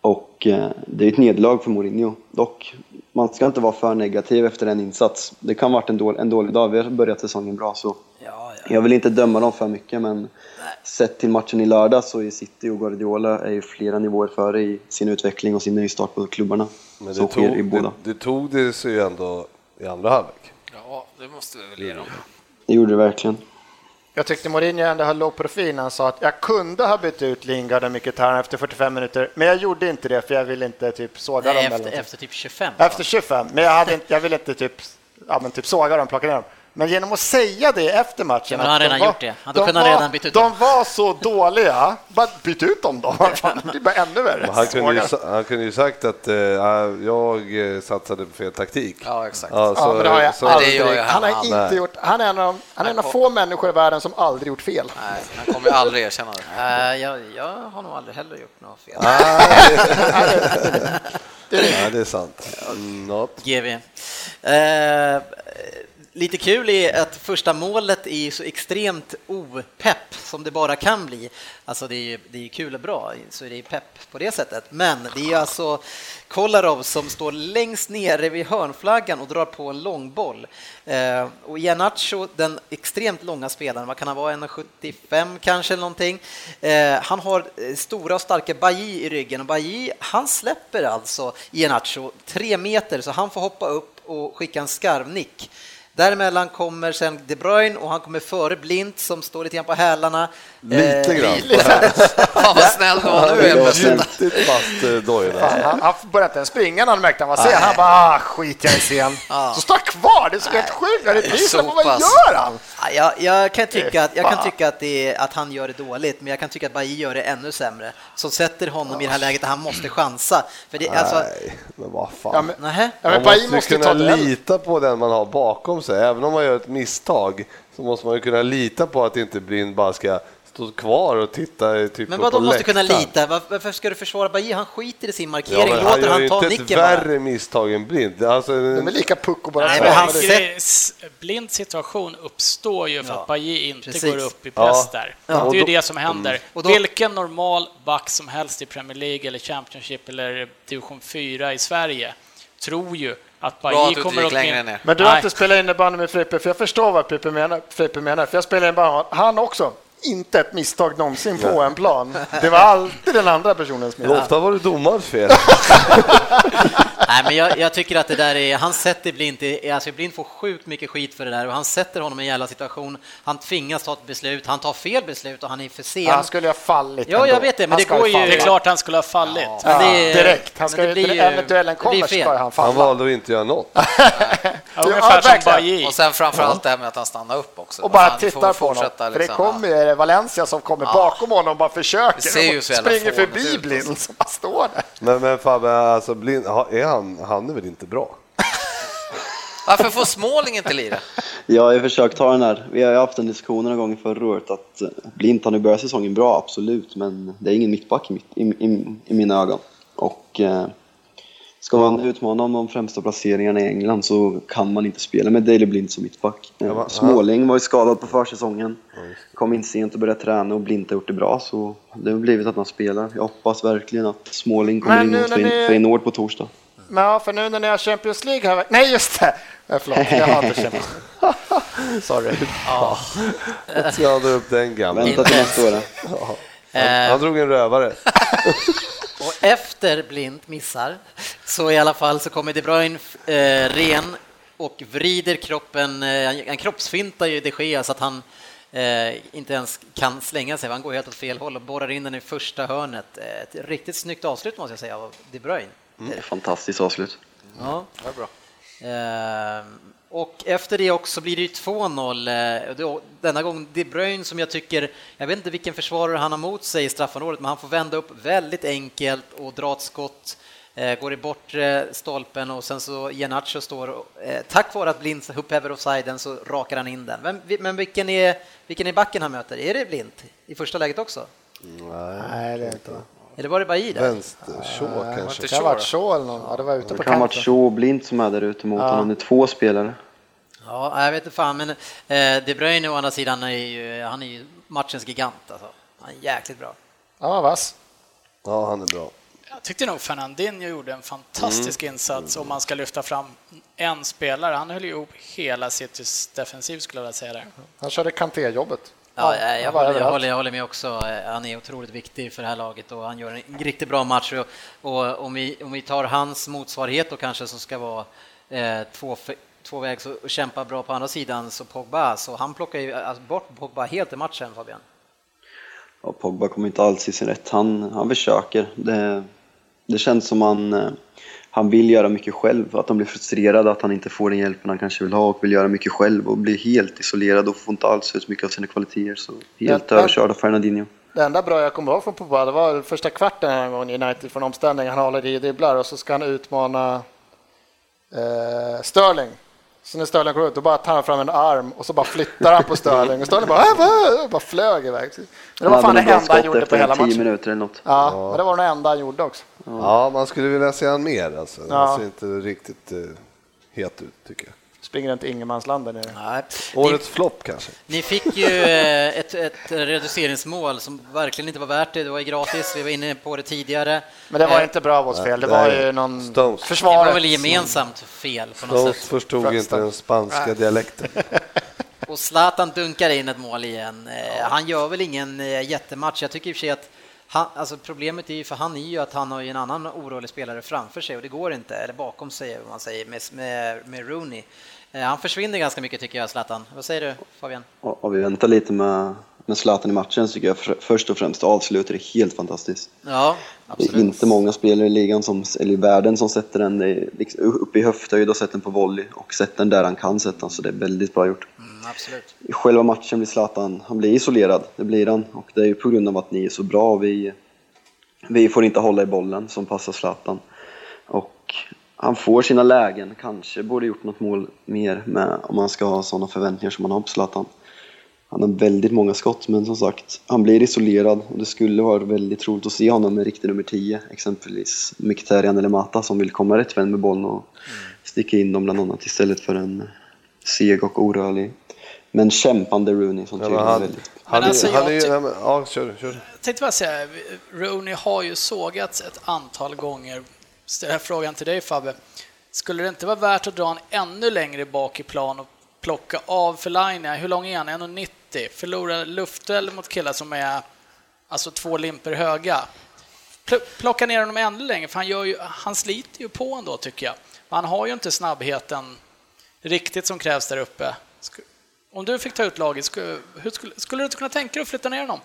Och eh, det är ett nederlag för Mourinho. Dock, man ska inte vara för negativ efter en insats. Det kan ha varit en, dålig, en dålig dag. Vi har börjat säsongen bra så Ja, jag vill inte döma dem för mycket men sett till matchen i lördag så är City och Guardiola är ju flera nivåer före i sin utveckling och sin nystart på klubbarna. Men så det sker tog, i båda. det, det tog det sig ju ändå i andra halvlek. Ja, det måste vi väl ge dem. Det gjorde det verkligen. Jag tyckte Mourinho ändå höll låg profil han sa att jag kunde ha bytt ut Lingard och Mkhitaryan efter 45 minuter, men jag gjorde inte det för jag ville inte typ såga Nej, dem. eller efter, någonting. efter typ 25. efter 25, men jag, hade inte, jag ville inte typ, ja, men typ såga dem, plocka ner dem. Men genom att säga det efter matchen. Ja, men han har de redan var- gjort det. Han de kunnat var- redan bytt ut De dem. var så dåliga, bara byt ut dem då. Det blir ännu värre. Han kunde, ju, han kunde ju sagt att eh, jag eh, satsade på fel taktik. Ja, exakt. Ja, Ja, men det har jag så- Nej, aldrig. han han har aldrig. inte gjort, han är en av, han är en av få människor i världen som aldrig gjort fel. Nej, han kommer aldrig erkänna det. Eh, jag, jag har nog aldrig heller gjort något fel. Ja, det är sant. Mm. GV. Eh, lite kul är att första målet är så extremt opepp som det bara kan bli. Alltså det är ju det är kul och bra, så det är pepp på det sättet. Men det är alltså Kolarov som står längst nere vid hörnflaggan och drar på en långboll. Eh, och Iheanacho, den extremt långa spelaren, vad kan han vara, 1,75 kanske eller någonting. Eh, han har eh, stora och starka Bailly i ryggen och Bailly, han släpper alltså Iheanacho tre meter så han får hoppa upp och skicka en skarvnick Däremellan kommer sen De Bruyne och han kommer före Blint som står lite grann på hälarna. Lite Eh, grann. Fan vad snäll du var nu. Riktigt fast eh, dojorna. Fan, han, han började inte ens springa när han märkte han var sen. Han bara, ah, skit jag i sen. Så står kvar, det är så helt sjukt. Jag är Så prisen, vad gör han? Ja, Jag, jag kan tycka, att, jag kan tycka att, det är, att han gör det dåligt, men jag kan tycka att Bailly gör det ännu sämre. Som sätter honom i det här läget där han måste chansa. För det, alltså, Nej, men vad fan. Ja, men, ja, men man måste, kunna lita på den man har bakom sig. Även om man gör ett misstag så måste man ju kunna lita på att inte Blind bara ska stå kvar och titta eh, typ Men på vad de måste kunna lita? Var- Varför ska du försvara Bailly? Han skiter i sin Ja, markering, men han låter gör han ju ta inte ett nicken bara. värre misstag än Blind. Alltså, De är lika pucko båda Nej, två. men han Men det- ser- Det är s- blind situation uppstår ju för Ja, att Bajy inte precis. går upp i Ja. press där. Ja, Det och är ju då- det som händer. Och då- Vilken normal back som helst i Premier League eller Championship eller division 4 i Sverige tror ju att Bra Bajy att du inte kommer längre ner. Men du har Nej. inte spelat innebandy med Frippe, för jag förstår vad Frippe menar. Frippe menar för jag spelade innebandy, han också. Inte ett misstag någonsin på en plan. Det var alltid den andra personens misstag. ofta var det domarens fel. Nej, men jag, jag tycker att det där är, han sätter Blind, alltså Blind får sjukt mycket skit för det där och han sätter honom i en jävla situation. Han tvingas ta ett beslut, han tar fel beslut och han är för sen. Han skulle ju ha fallit Ja, ändå. jag vet det, men Han det går ju-. Det är klart han skulle ha fallit. Ja, Ja, men det direkt. Han men ska det ju, blir ju- när duellen kommer fel. ska han Han falla. valde att inte göra något. Ja, Ungefär som verkligen. Bajy. Och sen framförallt det här med att han stannar upp också. Och bara vi får tittar på honom. För det liksom. kommer ju det Valencia som kommer bakom honom och bara försöker. Det ser ju och springer förbi ut, Blind alltså. som bara står där. Men, men Fabbe, alltså Blind, är han, han är väl inte bra? Varför får Småling inte lira? Jag har försökt ta den här, vi har haft en diskussion några gånger förra året att eh, Blint har nu börjat säsongen bra, absolut, men det är ingen mittback i, mitt, i, i, i mina ögon. Och eh, ska man utmana om de främsta placeringarna i England så kan man inte spela med Daley Blind som mittback. Eh, Småling var ju skadad på försäsongen, kom in sent och började träna och Blint har gjort det bra så det har blivit att han spelar. Jag hoppas verkligen att Småling kommer Men in mot Feyenoord på torsdag. Men ja, för nu när ni har Champions League här... Nej, just det! Eh, Förlåt, jag har inte Champions League. Sorry. Att jag dra upp den gamla. Vänta till nästa år. då. Han, han drog en rövare. Och efter Blind missar så i alla fall så kommer De Bruyne eh, ren och vrider kroppen, eh, han- han kroppsfintar ju de Gea så att han eh, inte ens kan slänga sig, han går helt åt fel håll och borrar in den i första hörnet. Eh, Ett riktigt snyggt avslut måste jag säga av De Bruyne. Fantastiskt avslut. Ja. Eh, och efter det också blir det ju 2-0. eh, Denna gång De Bruyne som jag tycker, jag vet inte vilken försvarare han har mot sig i straffområdet, men han får vända upp väldigt enkelt och dra ett skott, eh, går i bortre stolpen och sen så Iheanacho står, eh, tack vare att Blind upphäver offsiden så rakar han in den. Men, men vilken, är, vilken är backen han möter? Är det Blind i första läget också? Nej, det är inte. Eller var det bara i där? Vänster, så kanske. Det kan ha varit Shaw så eller någon. Ja, det var ute Det på kan vara kanten. Shaw och Blint som är där ute mot honom. Det är två spelare. Ja, jag vet inte fan, men eh, De Bruyne å andra sidan är ju, han är ju matchens gigant alltså. Han är jäkligt bra. Ja, vass. Ja, han är bra. Jag tyckte nog Fernandinho gjorde en fantastisk Mm. insats om man ska lyfta fram en spelare. Han höll ihop hela Citys defensiv skulle jag vilja säga där. Han körde Kanté-jobbet. Ja, jag, jag, håller, jag, håller, jag håller med också. Han är otroligt viktig för det här laget och han gör en riktigt bra match. Och, och om, vi, om vi tar hans motsvarighet då kanske som ska vara eh, två, tvåvägs och kämpa bra på andra sidan, så Pogba, så han plockar ju alltså, bort Pogba helt i matchen Fabian. Och Pogba kommer inte alls i sin rätt. Han, han försöker. Det, det känns som han, eh, han vill göra mycket själv. Att han blir frustrerad att han inte får den hjälpen han kanske vill ha och vill göra mycket själv och blir helt isolerad och får inte alls ut mycket av sina kvaliteter. Så helt Ja, överkörd av Fernandinho. Det enda bra jag kommer ihåg från Pogba, det var första kvarten en gång i United från omställning. Han håller i dribblar och så ska han utmana eh, Sterling. Så när Sterling går ut, då bara tar han fram en arm och så bara flyttar han på Sterling och Sterling bara, äh, bara flög iväg. Men det var fan det enda han gjorde på hela matchen. minuter eller något. Ja, men det var det enda han gjorde också. Ja, man skulle vilja se han mer alltså. Ja. Han ser inte riktigt eh, het ut tycker jag. Springer inte ingenmansland där nere. Nej. Årets flopp kanske. Ni fick ju eh, ett, ett reduceringsmål som verkligen inte var värt det. Det var ju gratis, vi var inne på det tidigare. Men det var Eh, inte bra av oss fel, det var Nej. ju någon Stones. Det var försvaret. väl gemensamt fel på något Stones sätt. förstod inte den spanska dialekten. Och Zlatan dunkar in ett mål igen. Eh, Han gör väl ingen jättematch. Jag tycker i och för sig att han, alltså problemet är ju för han är ju att han har ju en annan orolig spelare framför sig och det går inte, eller bakom sig man säger, med, med, med Rooney. Eh, Han försvinner ganska mycket tycker jag, Zlatan. Vad säger du Fabian? Och, och vi väntar lite med, med Zlatan i matchen så tycker jag för, först och främst avslutet är helt fantastiskt. Ja, Det absolut. är inte många spelare i ligan, som, eller i världen, som sätter den det liksom uppe i höfthöjd och sätter den på volley och sätter den där han kan sätta den, så det är väldigt bra gjort. Mm, absolut. I själva matchen blir Zlatan, han blir isolerad, det blir han. Och det är ju på grund av att ni är så bra och vi, vi får inte hålla i bollen som passar Zlatan. Och han får sina lägen, kanske borde gjort något mål mer med, om man ska ha sådana förväntningar som man har på Zlatan. Han har väldigt många skott, men som sagt, han blir isolerad och det skulle vara väldigt roligt att se honom med riktig nummer 10, exempelvis Mkhitaryan eller Mata som vill komma rättvänd med bollen och sticka in dem bland annat istället för en seg och orörlig men kämpande Rooney som tydligen är väldigt... han, Men alltså, han jag är, ty- nej, men, ja, kör, kör. Jag tänkte bara säga, Rooney har ju sågats ett antal gånger. Ställer frågan till dig Fabbe. Skulle det inte vara värt att dra en ännu längre bak i plan och plocka av Fellaini? Hur lång är han? 1,90? Förlorar luftduell mot killar som är alltså två limper höga. Plocka ner honom ännu längre, för han, gör ju, han sliter ju på ändå tycker jag. Han har ju inte snabbheten riktigt som krävs där uppe. Om du fick ta ut laget, skulle, skulle, skulle du inte kunna tänka dig att flytta ner honom?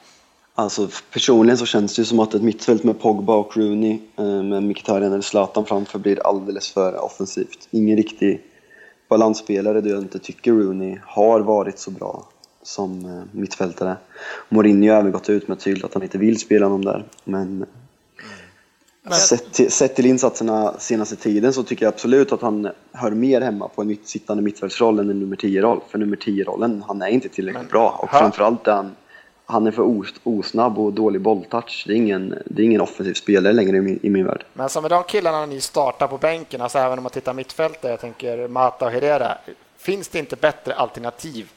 Alltså personligen så känns det ju som att ett mittfält med Pogba och Rooney eh, med Mkhitaryan eller Zlatan framför blir alldeles för offensivt. Ingen riktig balansspelare där jag inte tycker Rooney har varit så bra som eh, mittfältare. Mourinho har även gått ut med tydligt att han inte vill spela honom där. Men Sett till, sett till insatserna senaste tiden så tycker jag absolut att han hör mer hemma på en sittande mittfältsroll än en nummer 10-roll. För nummer 10-rollen, han är inte tillräckligt bra. Och hör- framförallt är han, han är för os, osnabb och dålig bolltouch. Det är ingen, det är ingen offensiv spelare längre i min, i min värld. Men som med de killarna ni startar på bänken, alltså även om man tittar mittfältet, jag tänker Mata och Herrera, finns det inte bättre alternativ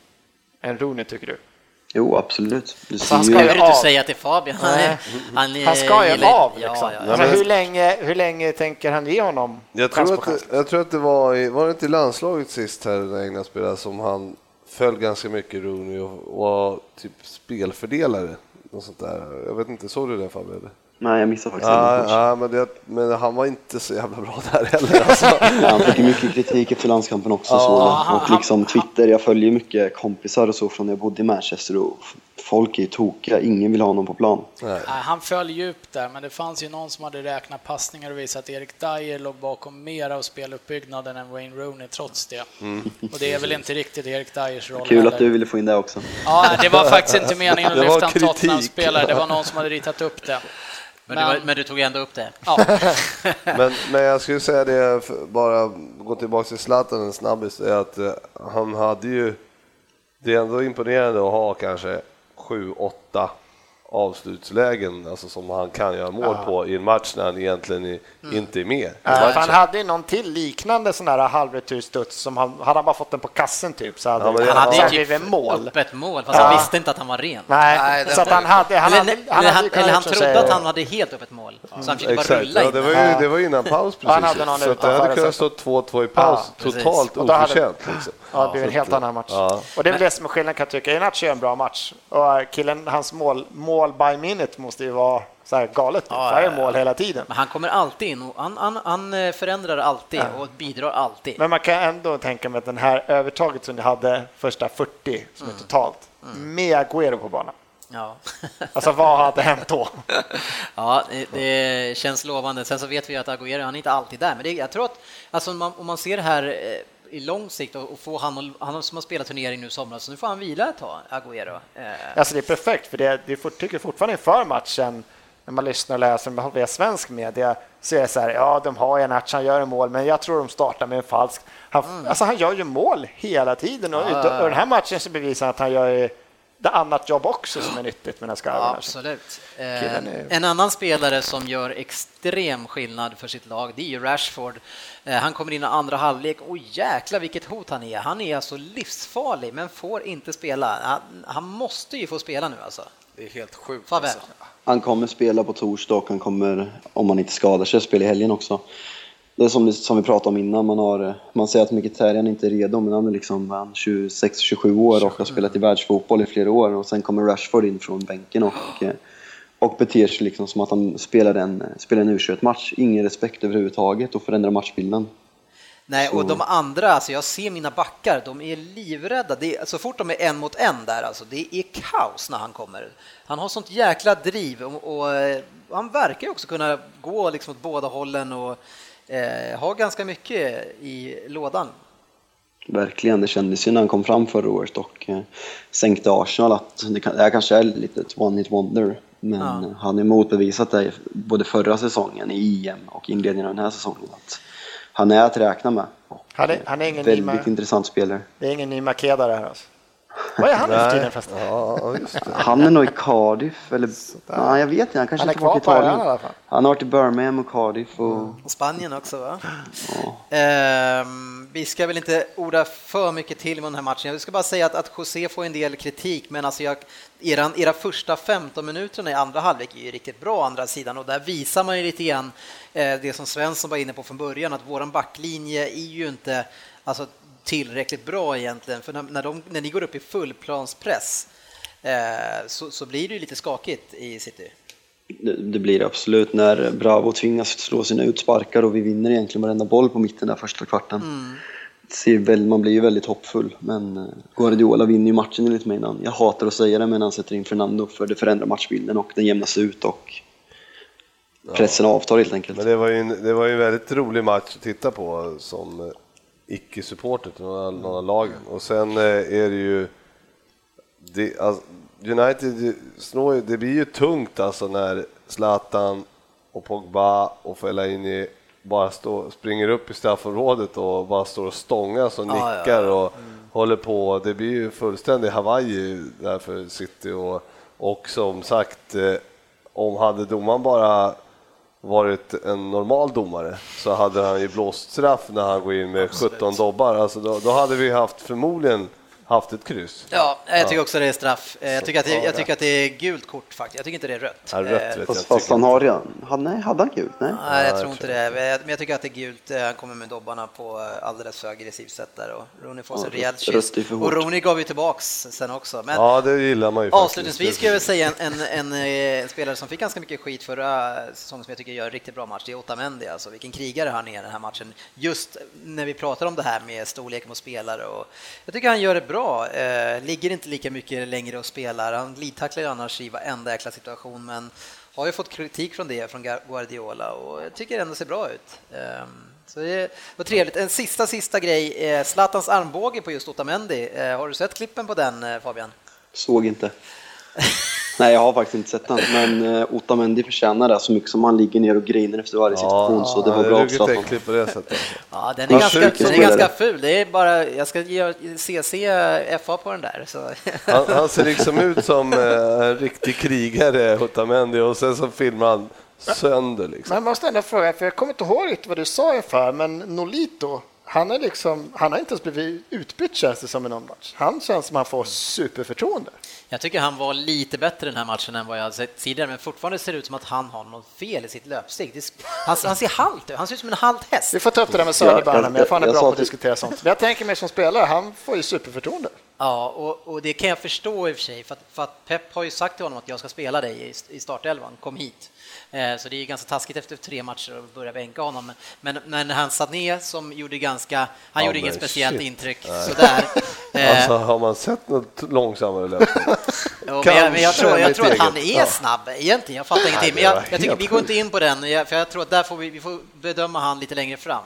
än Rooney tycker du? Jo, absolut. Du Så han ser ska ju, av. säga till Fabian. Han, är, han, är- Han ska ju gillar- av liksom. ja, ja. Alltså, men- hur, länge, hur länge tänker han ge honom Jag tror, att, jag tror att det var i, var det inte i landslaget sist här när England spelade som han föll ganska mycket Rooney och var typ spelfördelare. Något sånt där. Jag vet inte, såg du det Fabbe? nej, jag missade faktiskt Ja, ja men, det, men han var inte så jävla bra där heller. Alltså. Han fick mycket kritik efter landskampen också. Ja, så, och liksom Twitter, jag följer mycket kompisar och så från när jag bodde i Manchester och folk är tokiga, ingen vill ha honom på plan. Nej. Han föll djupt där, men det fanns ju någon som hade räknat passningar och visat att Erik Dyer låg bakom mer av speluppbyggnaden än Wayne Rooney trots det. Och det är väl inte riktigt Erik Dyers roll Kul att heller. du ville få in det också. Ja, det var faktiskt inte meningen att lyfta en. Tottenham-spelare, det var någon som hade ritat upp det. Men, du, var- men du tog ändå upp det. Ja, Men, men jag skulle säga det, bara gå tillbaka till Zlatan en snabbis, är att eh, han hade ju, det är ändå imponerande att ha kanske sju, åtta avslutslägen alltså som han kan göra mål på i en match när han egentligen är, inte är med. Ja, han hade ju någon till liknande sån där halvreturstuds som han, hade han bara fått den på kassen typ så hade Ja, det- Han hade ju typ mål. öppet mål, fast Ja. han visste inte att han var ren. Nej, så att han hade, han eller, hade, eller, hade han, kunnat eller han trodde säga- att han hade helt öppet mål, så han försökte bara rulla ja, in det, var ju, Ja. det var innan paus precis. han hade någon så det hade och kunnat stå 2-2 i paus, Ja, totalt hade- oförtjänt. Liksom. Ja, det blir en helt annan match. Ja. Och det är väl det som är skillnaden kan jag tycka. Inacho är en bra match. Och äh, killen, hans mål, mål by minute måste ju vara så här galet. Ja, Ja, ja, är ja. mål hela tiden. Men han kommer alltid in och han, han, han eh, förändrar alltid och bidrar alltid. Men man kan ändå tänka mig att den här övertaget som de hade första 40 som Mm. är totalt med Agüero på banan. Ja. Alltså vad hade hänt då? Ja, det, det känns lovande. Sen så vet vi att Agüero, han är inte alltid där, men det, jag tror att alltså, om, man, om man ser det här eh, i lång sikt och, få han, han som har spelat turnering nu i somras, så nu får han vila ett tag, Agüero. Eh, Alltså det är perfekt, för det, det tycker fortfarande inför matchen, när man lyssnar och läser via svensk media, så är det så här, ja de har en match, han gör en mål, men jag tror de startar med en falsk. Han, alltså han gör ju mål hela tiden och, Mm. Ja. och den här matchen så bevisar han att han gör det annat jobb också som är nyttigt med den här skarven. Ja, alltså. absolut. Killen Eh, är- En annan spelare som gör extrem skillnad för sitt lag, det är ju Rashford. Eh, Han kommer in i andra halvlek och jäkla vilket hot han är. Han är alltså livsfarlig, men får inte spela. Han, han måste ju få spela nu alltså. Det är helt sjukt. Alltså. Han kommer spela på torsdag och han kommer, om han inte skadar sig, spela i helgen också. Det är som, som vi pratade om innan, man, har, man säger att Mkhitaryan inte är redo, men han är liksom 26-27 år och har spelat i världsfotboll i flera år och sen kommer Rashford in från bänken och, och beter sig liksom som att han spelar en, spelar en U21-match. Ingen respekt överhuvudtaget och förändrar matchbilden. Nej, och de andra, alltså jag ser mina backar, de är livrädda. Det är, så fort de är en mot en där, alltså, det är kaos när han kommer. Han har sånt jäkla driv och, och eh, han verkar också kunna gå liksom åt båda hållen och eh, ha ganska mycket i lådan. Verkligen, det kändes ju när han kom fram förra året och eh, sänkte Arsenal att det, kan, det här kanske är lite ett one-hit wonder. Men Ja. han har motbevisat det både förra säsongen i EM och inledningen av den här säsongen. Att han är att räkna med. Och Han är, han är ingen väldigt Nima, intressant spelare. det är ingen ny Makeda det här alltså. Vad är han nu för tiden förresten? Ja. Han är nog i Cardiff, eller nej, jag vet inte, han kanske Han är kvar på i Italien. alla fall. Han har varit i Birmingham och Cardiff och Och Spanien också va? Ehm, vi ska väl inte orda för mycket till med den här matchen. Jag ska bara säga att, att José får en del kritik, men alltså jag, eran, era första 15 minuterna i andra halvlek är ju riktigt bra å andra sidan och där visar man ju lite grann eh, det som Svensson var inne på från början, att våran backlinje är ju inte alltså, tillräckligt bra egentligen, för när, när, de, när ni går upp i fullplanspress eh, så, så blir det ju lite skakigt i City. det, det blir det absolut när Bravo tvingas slå sina utsparkar och vi vinner egentligen varenda boll på mitten där första kvarten. Väl, man blir ju väldigt hoppfull, men eh, Guardiola vinner ju matchen enligt mig. innan. Jag hatar att säga det, men han sätter in Fernando för det förändrar matchbilden och den jämnas ut och pressen avtar helt enkelt. Men det var, ju en, det var ju en väldigt rolig match att titta på som icke-supporter till några, några lagen. Och sen eh, är det ju... Det, alltså, United snår, det blir ju tungt alltså när Zlatan och Pogba och Fellaini bara stå, springer upp i straffområdet och bara står och stångas och ja, nickar ja. och håller på. Det blir ju fullständig Hawaii där för City och, och som sagt, eh, om hade domaren bara varit en normal domare så hade han ju blåst straff när han går in med 17 dobbar. Alltså då, då hade vi haft förmodligen haft ett kryss. Ja, jag tycker också det är straff. Eh, Jag tycker, att det, jag tycker att det är gult kort faktiskt. Jag tycker inte det är rött. Ja, rött Eh, Fast, fast han har redan... Hade, nej, hade han gult? Nej. Nej, jag jag tror inte det. Men jag tycker att det är gult. Eh, Han kommer med dobbarna på alldeles för aggressivt sätt där och Rooney får sig en Ja, rejäl rött- kyss. Och. Rooney gav ju tillbaks sen också. Men Ja, det gillar man ju avslutningsvis ska jag väl säga en, en, en, eh, spelare som fick ganska mycket skit förra säsongen som jag tycker gör en riktigt bra match. Det är Otamendi. Alltså vilken krigare han är i den här matchen. Just när vi pratar om det här med storleken på spelare. Och jag tycker han gör det bra. Eh, ligger inte lika mycket längre och spelar. Han glidtacklar ju annars i varenda jäkla situation. Men har ju fått kritik från det från Guardiola och jag tycker ändå ser bra ut. Ehm, Så det var trevligt. En sista, sista grej. Eh, Zlatans armbåge på just Otamendi. Eh, Har du sett klippen på den eh, Fabian? Såg inte. Nej, jag har faktiskt inte sett den. Men uh, Otamendi förtjänar det så mycket som han ligger ner och griner efter varje situation. så det var bra Zlatan. äckligt på det sättet. Ja, den är, ganska, den är ganska ful. Det är bara, jag ska ge CC FA på den där. Så. Han, han ser liksom ut som eh, en riktig krigare, Otamendi, och sen så filmar han sönder liksom. Men jag måste ändå fråga, för jag kommer inte ihåg riktigt vad du sa inför, men Nolito, han, är liksom, han har inte ens blivit utbytt känns det som i någon match. Han känns som han får superförtroende. Jag tycker han var lite bättre den här matchen än vad jag sett tidigare, men fortfarande ser det ut som att han har något fel i sitt löpsteg. Han, han ser halt ut, han ser ut som en halt häst. Vi får ta upp det där med Söderberg, men jag fan är bra på att diskutera sånt. Men jag tänker mig som spelare, han får ju superförtroende. Ja, och, och det kan jag förstå i och för sig, för att, för att Pep har ju sagt till honom att jag ska spela dig i, i startelvan, kom hit. Eh, så det är ganska taskigt efter tre matcher att börja bänka honom. Men, men han Sané som gjorde ganska, han Ja, gjorde inget speciellt shit. intryck sådär. Eh, Alltså, har man sett något långsammare löpning? Jo, men jag, men jag tror, jag tror att han är snabb egentligen. Jag fattar ingenting, men jag, jag tycker vi går inte in på den, för jag tror att där får vi, vi får bedöma han lite längre fram.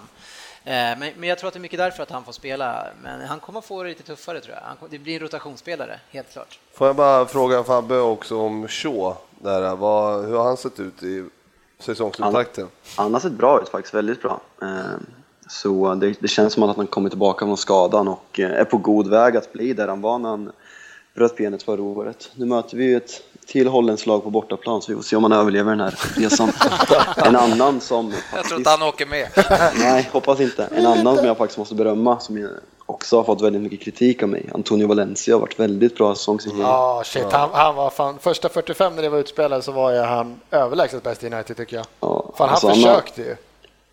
Eh, Men, men jag tror att det är mycket därför att han får spela, men han kommer få det lite tuffare tror jag. Han, kommer- det blir en rotationsspelare, helt klart. Får jag bara fråga Fabbe också om Shaw, där, vad, hur har han sett ut i säsongsupptakten? Han har sett bra ut faktiskt, väldigt bra. Eh, Så det, det känns som att han kommer tillbaka från skadan och eh, är på god väg att bli där han var när han bröt benet förra året. Nu möter vi ju ett till holländskt lag på bortaplan så vi får se om han överlever den här resan. En annan som Jag tror faktiskt, inte han åker med. nej hoppas inte, en annan som jag faktiskt måste berömma som jag också har fått väldigt mycket kritik av mig, Antonio Valencia har varit väldigt bra säsongsinledning. Ja, shit, han, han var fan, första 45 när det var utspelade så var ju han överlägset bäst i United tycker jag. Ja, Fan, han alltså, har- försökte ju.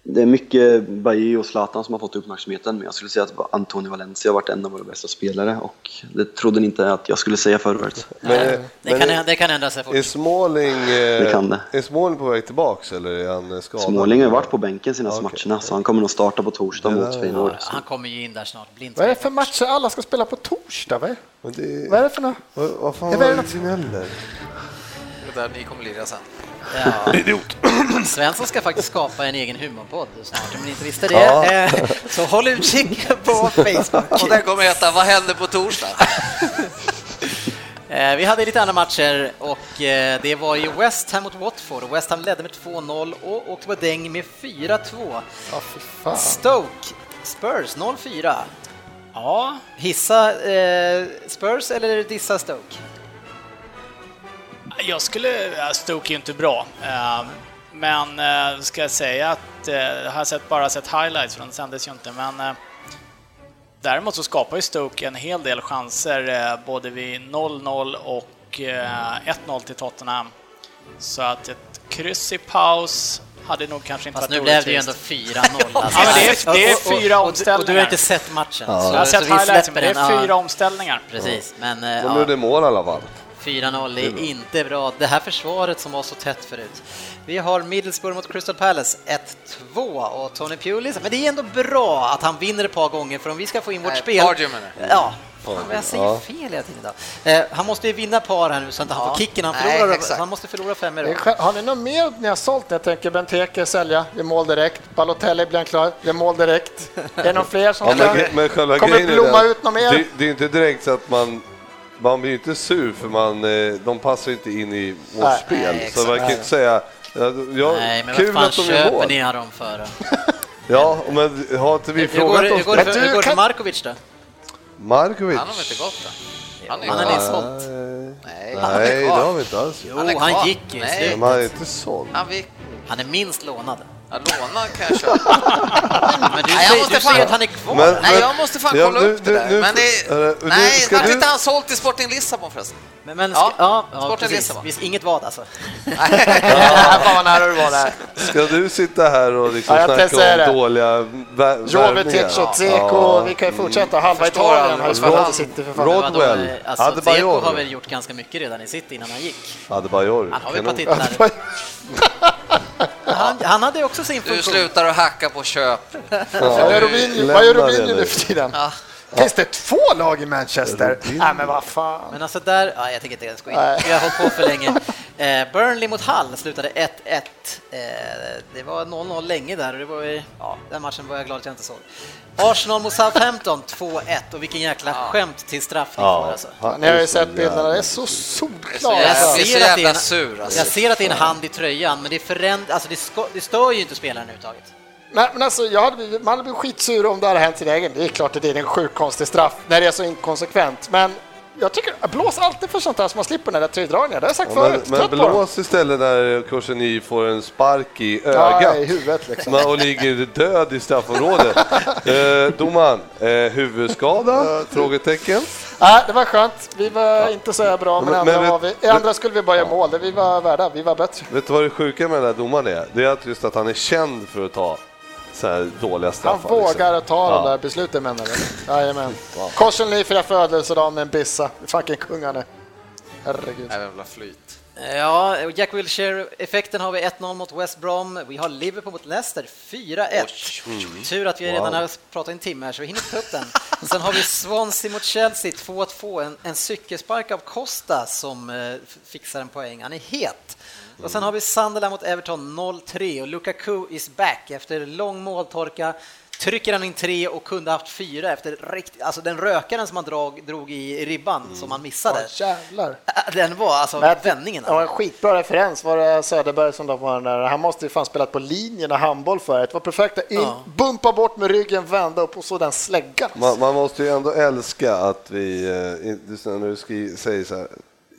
Det är mycket Bailly och Zlatan som har fått uppmärksamheten, men jag skulle säga att Antonio Valencia har varit en av våra bästa spelare och det trodde ni inte att jag skulle säga förra året. Men, Det kan, det kan ändra sig fort. är Småling, Det kan det. är Småling på väg tillbaks eller är han eh, skadad? Småling har varit på bänken senaste Okej. matcherna, så han kommer nog starta på torsdag Det mot Feyenoord. Ja, han kommer ju in där snart, blint. Vad är det för matcher alla ska spela på torsdag? Vad är, Men det, vad är det för något? vad, vad fan Ja, var det det? Det där ni kommer lira sen. Ja. Svensson ska faktiskt skapa en egen humorpodd snart, om ni inte visste det. Ja. Eh, Så håll utkik på Facebook. Och den kommer heta Vad händer på torsdag? Eh, Vi hade lite andra matcher och eh, det var ju West Ham mot Watford och West Ham ledde med 2-0 och åkte på däng med 4-2. Ja, fy fan. Stoke Spurs 0-4. Ja, Hissa eh, Spurs eller dissa Stoke? Jag skulle... Stoke är ju inte bra. eh, Men eh, ska jag säga att eh, jag har sett, bara sett highlights från det sändes ju inte, men eh, däremot så skapar ju Stoke en hel del chanser både vid 0-0 och eh, 1-0 till Tottenham. Så att ett kryss i paus hade nog kanske inte Fast varit nu blev det ju ändå 4-0. Alltså. Ja, men det är- det är Och- och- fyra och- Och, du har omställningar. inte sett matchen. Ja. så- Jag har så sett vi highlights, släpper men det är den. Ja, fyra omställningar. Precis, men Och nu är det mål i alla fall. 4-0 är inte bra. Det här försvaret som var så tätt förut. Vi har Middlesbrough mot Crystal Palace 1-2 och Tony Pulis. Men det är ändå bra att han vinner ett par gånger för om vi ska få in vårt Nej, spel... Du? Ja. Fan, jag säger Ja. fel hela tiden då. Eh, han måste ju vinna par här nu så att han Ja. får kicken. Han, Nej, förlorar, exakt. han måste förlora fem i rad. Har ni något mer ni har sålt? Jag tänker Benteke sälja, det är mål direkt. Balotelli blir han klar, det är mål direkt. Är det någon fler som Ja, men, men Kommer blomma ut något mer? Det, det är inte direkt så att man man blir ju inte sur för man, eh, de passar ju inte in i vårt Nej, spel. nej, så man kan ju inte säga, ja, ja, Nej, men kul vad fan att de köper ni dem för? Ja, men har inte vi Hur går, frågat det- hur oss går för, Men hur går det för kan- Markovic då? Markovic? Han har väl inte gått då? Han är Han är insålt. Nej, Nej, det har vi inte alls. Jo, Han är han gick ju i Nej. Men man är inte såld. Han. Han är minst lånad. Ja, låna kan jag köpa. Men du Nej, jag måste du säger fan- att han är kvar. Men- Nej, jag måste fan Ja, kolla nu- upp det nu- där. nu- Men det... nu Nej, ska vart du- inte han sålt till Sporting Lissabon förresten? Men, men Ja, ja, ja, Sporten precis. Lissabon. Visst, inget vad alltså. Ja, fan vad nära du var där. Ska du sitta här och liksom Ja, snacka om det. dåliga vä- Jovetic och Dzeko, vi kan ju fortsätta. Halva Italien har ju spelat. City för fan. Rodwell. Alltså, Adebayor. Dzeko har väl gjort ganska mycket redan i sitt innan han gick. Adebayor. Han har väl ett par titlar. Han, han hade också sin Du funktion. slutar att hacka på köp. Vad gör Robinho, vad gör Robinho nu. nu för tiden? Ja. Finns det två lag i Manchester? Nej men vad fan. Men alltså där, ja, jag tänker inte ens gå in. Nej. Vi har hållit på för länge. Eh, Burnley mot Hull slutade 1-1. Eh, det var 0-0 länge där och det var ja, den matchen var jag glad att jag inte såg. Arsenal mot Southampton 2-1 och vilken jäkla skämt till straff ni får Ja, alltså. han Ni har är ju sett bilderna, det är så solklart. jag ser att det är en- sur alltså. Jag ser att det är en hand i tröjan, men det, föränd- alltså det, ska, det stör ju inte spelaren överhuvudtaget. Men, men alltså, jag hade blivit, man hade blivit skitsur om det hade hänt sin egen. Det är klart att det är en sjukt konstig straff när det är så inkonsekvent. Men jag tycker, blås alltid för sånt här så man slipper den där tilldragningen. Det har jag sagt Ja, men, förut. men dem. blås istället när Korseny får en spark i Ja, ögat i huvudet liksom. Men- och ligger död i straffområdet. eh, domaren, eh, huvudskada? Frågetecken. Nej, det var skönt. Vi var inte så bra, men, Men- andra, men var vet- vi, i andra skulle vi bara göra mål. Vi var värda, vi var bättre. Vet du vad det sjuka med den här domaren är? Det är att just att han är känd för att ta så här dåliga Han straffar. vågar att ta de Ja. där besluten menar du? Jajamän. Korsen firar födelsedag med en bissa. Fucking kung han är. Herregud. Jävla flyt. Ja, Jack Wilshere-effekten har vi 1-0 mot West Brom. Vi har Liverpool mot Leicester 4-1. Tur att vi redan har pratat en timme här så vi hinner ta upp den. Sen har vi Swansea mot Chelsea 2-2. En, en cykelspark av Costa som eh, fixar en poäng. Han är het. Och sen har vi Sunderland mot Everton 0-3 och Lukaku is back efter lång måltorka. Trycker han in tre och kunde haft fyra efter rikt, alltså den rökaren som han drog, drog i ribban som han missade. Ja, jävlar. Äh, Den var alltså Men- vändningen. Ja, en skitbra referens var det Söderberg som då var den där. Han måste ju fan spelat på linjen och handboll förut. Det var perfekt. In, Ja. Bumpa bort med ryggen, vända upp och så den släggan. Man, man måste ju ändå älska att vi, eh, när du skri, säger så här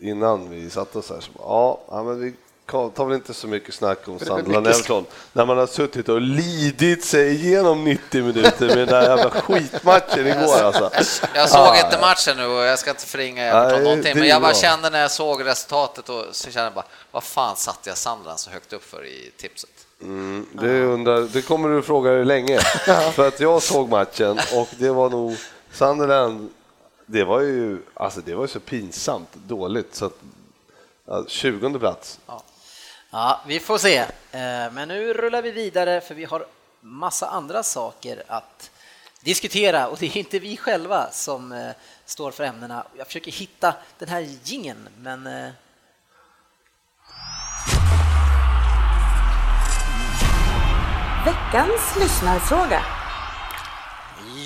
innan vi satte oss här, så, ja, men vi tar väl inte så mycket snack om mycket Everton. När man har suttit och lidit sig igenom 90 minuter med den där jävla skitmatchen igår alltså. Jag såg Ah, inte matchen nu och jag ska inte förringa Everton Nej, någonting, men jag bara kände när jag såg resultatet och så kände jag bara, vad fan satte jag Sandland så högt upp för i tipset? Mm, det, undrar, det kommer du fråga dig länge. För att jag såg matchen och det var nog Sunderland, det var ju alltså det var ju så pinsamt dåligt så att ja, 20 plats. Ja, vi får se. Eh, men nu rullar vi vidare för vi har massa andra saker att diskutera och det är inte vi själva som eh, står för ämnena. Jag försöker hitta den här gingen, men eh, Veckans lyssnarfråga.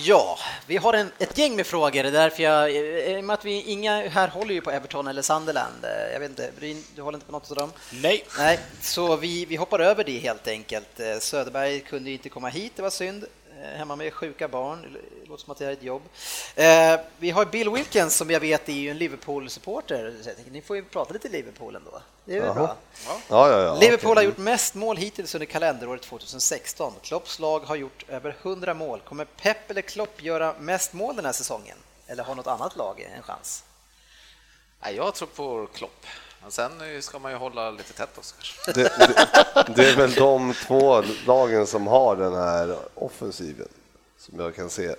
Ja, vi har en, ett gäng med frågor. Det är därför jag, i och med att vi inga här håller ju på Everton eller Sunderland. eh, Jag vet inte, Bryn, du håller inte på något av dem? Nej. Nej, så vi, vi hoppar över det helt enkelt. Eh, Söderberg kunde ju inte komma hit, det var synd. Eh, Hemma med sjuka barn, det låter som att det är ett jobb. Eh, Vi har Bill Wilkins som jag vet är ju en Liverpool-supporter. Ni får ju prata lite Liverpool ändå. Det är väl bra? Ja, ja, ja, Liverpool okej. har gjort mest mål hittills under kalenderåret 2016. Klopps lag har gjort över 100 mål. Kommer Pep eller Klopp göra mest mål den här säsongen? Eller har något annat lag en chans? Jag tror på Klopp. Men sen ska man ju hålla lite tätt också. Det, det, det är väl de två lagen som har den här offensiven som jag kan se.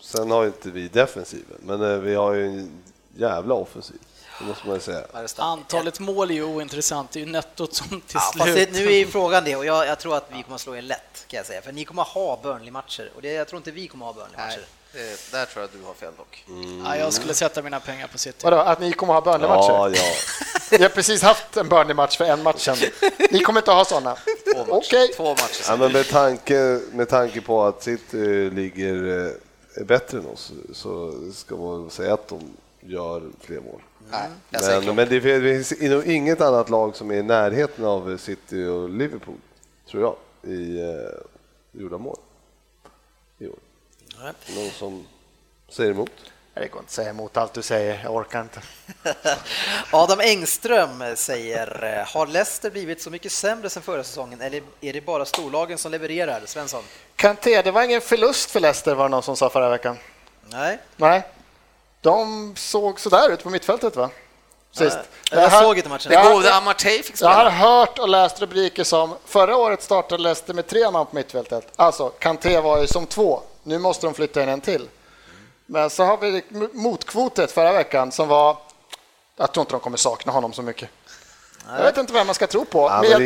Sen har ju inte vi defensiven, men eh, vi har ju en jävla offensiv. Det måste man ju säga. Antalet mål är ju ointressant, det är ju nettot som till Ja, slut... nu är frågan det och jag, jag tror att vi kommer att slå er lätt kan jag säga. För ni kommer att ha Burnley-matcher och det, jag tror inte vi kommer att ha Burnley-matcher. det, där tror jag du har fel dock. Ja, jag skulle sätta mina pengar på City. Vadå, att ni kommer ha Burnley-matcher? Ja, ja. Vi har precis haft en Burnley-match för en match sedan. Ni kommer inte ha sådana? Två matcher. Okej. Två matcher. ja sen. men med, tanke, med tanke på att City ligger eh, är bättre än oss så ska man säga att de gör fler mål. Nej, jag säger Men, men det finns nog inget annat lag som är i närheten av City och Liverpool, tror jag, i eh, gjorda mål i år. Någon som säger emot? Det går inte att säga emot allt du säger, jag orkar inte. Adam Engström säger, eh, har Leicester blivit så mycket sämre sen förra säsongen eller är det bara storlagen som levererar? Svensson? Kanté, det var ingen förlust för Leicester var det någon som sa förra veckan. Nej, Nej. De såg sådär ut på mittfältet va? Sist. Jag har- såg inte matchen. Det Jag- gode Amartey fick Jag har spela. hört och läst rubriker som förra året startade Leicester med tre man på mittfältet. Alltså, Kanté var ju som två. Nu måste de flytta in en till. Men så har vi motkvotet förra veckan som var... Jag tror inte de kommer sakna honom så mycket. Jag vet inte vem man ska tro på. Ja,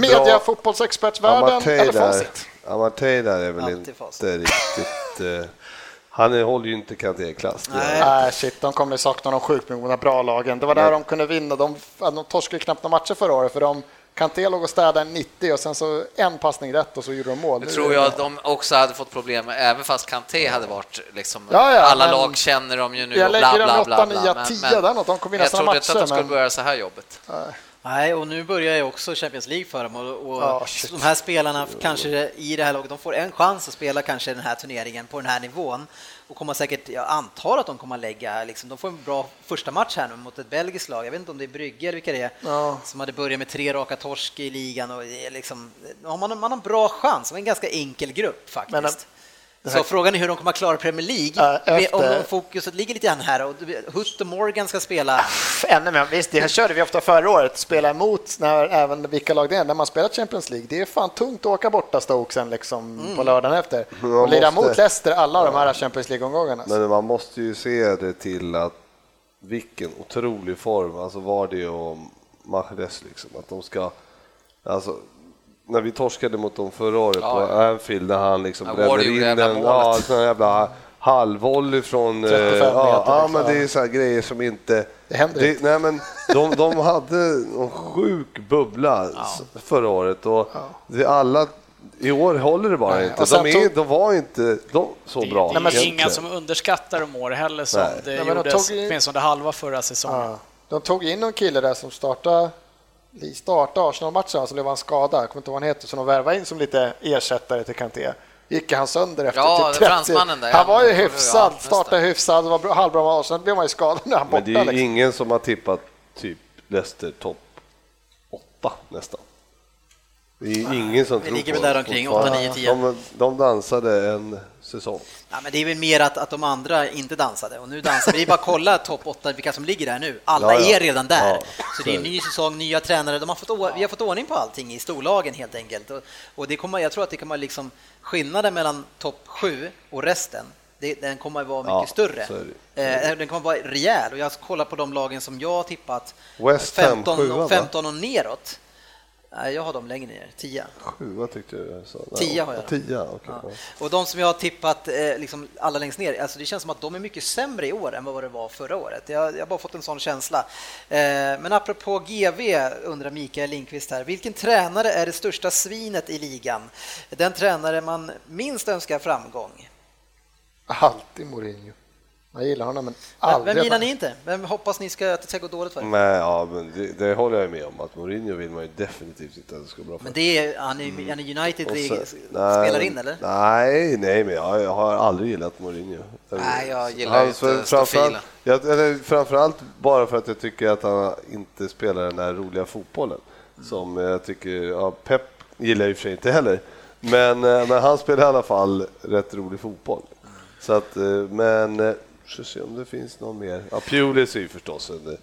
media, bra. fotbollsexpertsvärlden Amartey eller där, facit. Amartey där är väl Alltid inte riktigt... Han är, håller ju inte Kanté-klass. det Nej. Nej, shit, de kommer sakna de sjukt mycket, de bra lagen. Det var där de kunde vinna. De, de torskade knappt några matcher förra året, för de Kanté låg och städade en 90 och sen så en passning rätt och så gjorde de mål. Nu Nu tror jag det- att de också hade fått problem, även fast Kanté hade varit liksom, Ja, ja, alla lag känner dem ju nu Jag och lägger bla dem bla åtta, bla. nio, bla. tio där något. De kommer vinna jag sina trodde inte att de matcher, skulle men- börja så här jobbet. Nej, och nu börjar ju också Champions League för dem och, och shit. de här spelarna kanske i det här laget, de får en chans att spela kanske den här turneringen på den här nivån och kommer säkert, jag antar att de kommer att lägga, liksom, de får en bra första match här nu mot ett belgiskt lag, jag vet inte om det är Brygge eller vilka det är, Ja. som hade börjat med tre raka torsk i ligan och liksom, man, har- man har en bra chans, det var en ganska enkel grupp faktiskt. Men, så frågan är hur de kommer att klara Premier League, efter- om de fokuset ligger lite grann här och Hutt och Morgan ska spela Ännu mer. Visst, det här körde vi ofta förra året. Spela emot när, även vilka lag det är. När man spelar Champions League, det är fan tungt att åka borta Stoke sen liksom på lördagen efter. Man Och lira måste- mot Leicester alla de här Champions League-omgångarna. Men man måste ju se det till att vilken otrolig form, alltså Vardy och Mahrez liksom, att de ska, alltså när vi torskade mot dem förra året Ja, på ja. Anfield när han liksom Ja, bränner in jävla en ja, sån här jävla halvvolley från... eh, 35 ja, meter, ja, liksom. men det är så här grejer som inte... Det händer inte. nej, men de, de hade en sjuk bubbla s- förra året och det, alla... I år håller det bara Nej, inte. De, är, tog- de var inte de, så bra. Det är inga som underskattar de år heller som Nej. det Nej, men de gjordes åtminstone halva förra säsongen. Ja. De tog in någon kille där som startade startade Arsenal-matchen, så blev han skadad. Jag kommer inte ihåg vad han heter, så de värvade in som lite ersättare till Kanté. Gick han sönder efter Ja, typ den 30. fransmannen där, Han var ju hyfsad, Ja, startade hyfsad, var bra- halvbra med Arsenal, blev man ju skadad när han Men borta. det är liksom. ingen som har tippat typ Leicester topp åtta nästan. Det är ingen som Vi tror ligger på där omkring, fortfarande. 8, 9, 10. De, de dansade en säsong. Ja, men det är väl mer att, att de andra inte dansade och nu dansar vi. Bara kolla topp 8, vilka som ligger där nu. Alla Ja, ja. är redan där. Ja, så det är en ny säsong, nya tränare. De har fått, vi har fått ordning på allting i storlagen helt enkelt. Och, och det kommer, jag tror att det kommer liksom skillnaden mellan topp 7 och resten, det, den kommer att vara mycket Ja, större. Eh, den kommer att vara rejäl och jag kollar på de lagen som jag har tippat West Ham, 15, sjua, va? och 15 och neråt. Nej, jag har dem längre ner, 10. Sjua tyckte jag sa. Nej, Tio har jag. Tio, okej. Ja. Och de som jag har tippat eh, liksom alla längst ner, alltså det känns som att de är mycket sämre i år än vad det var förra året. Jag, jag har bara fått en sån känsla. Eh, men apropå GV undrar Mikael Lindqvist här, vilken tränare är det största svinet i ligan? Den tränare man minst önskar framgång? Alltid Mourinho. Jag gillar honom, men Vem, aldrig... vem gillar ni inte? Vem hoppas ni ska, att det ska gå dåligt för? Men, ja, men det, det håller jag med om, att Mourinho vill man ju definitivt inte att det ska gå bra för. Men det är, han är, han är United sen- spelar in eller? Nej, nej, men jag, jag har aldrig gillat Mourinho. Nej, jag gillar Hans- inte framförallt, jag, eller framförallt bara för att jag tycker att han inte spelar den där roliga fotbollen. Som jag tycker, ja, Pep gillar jag i och för sig inte heller. Men, eh, men han spelar i alla fall rätt rolig fotboll. Så att, eh, men, ska se om det finns någon mer. Ja, Pulis är ju förstås en,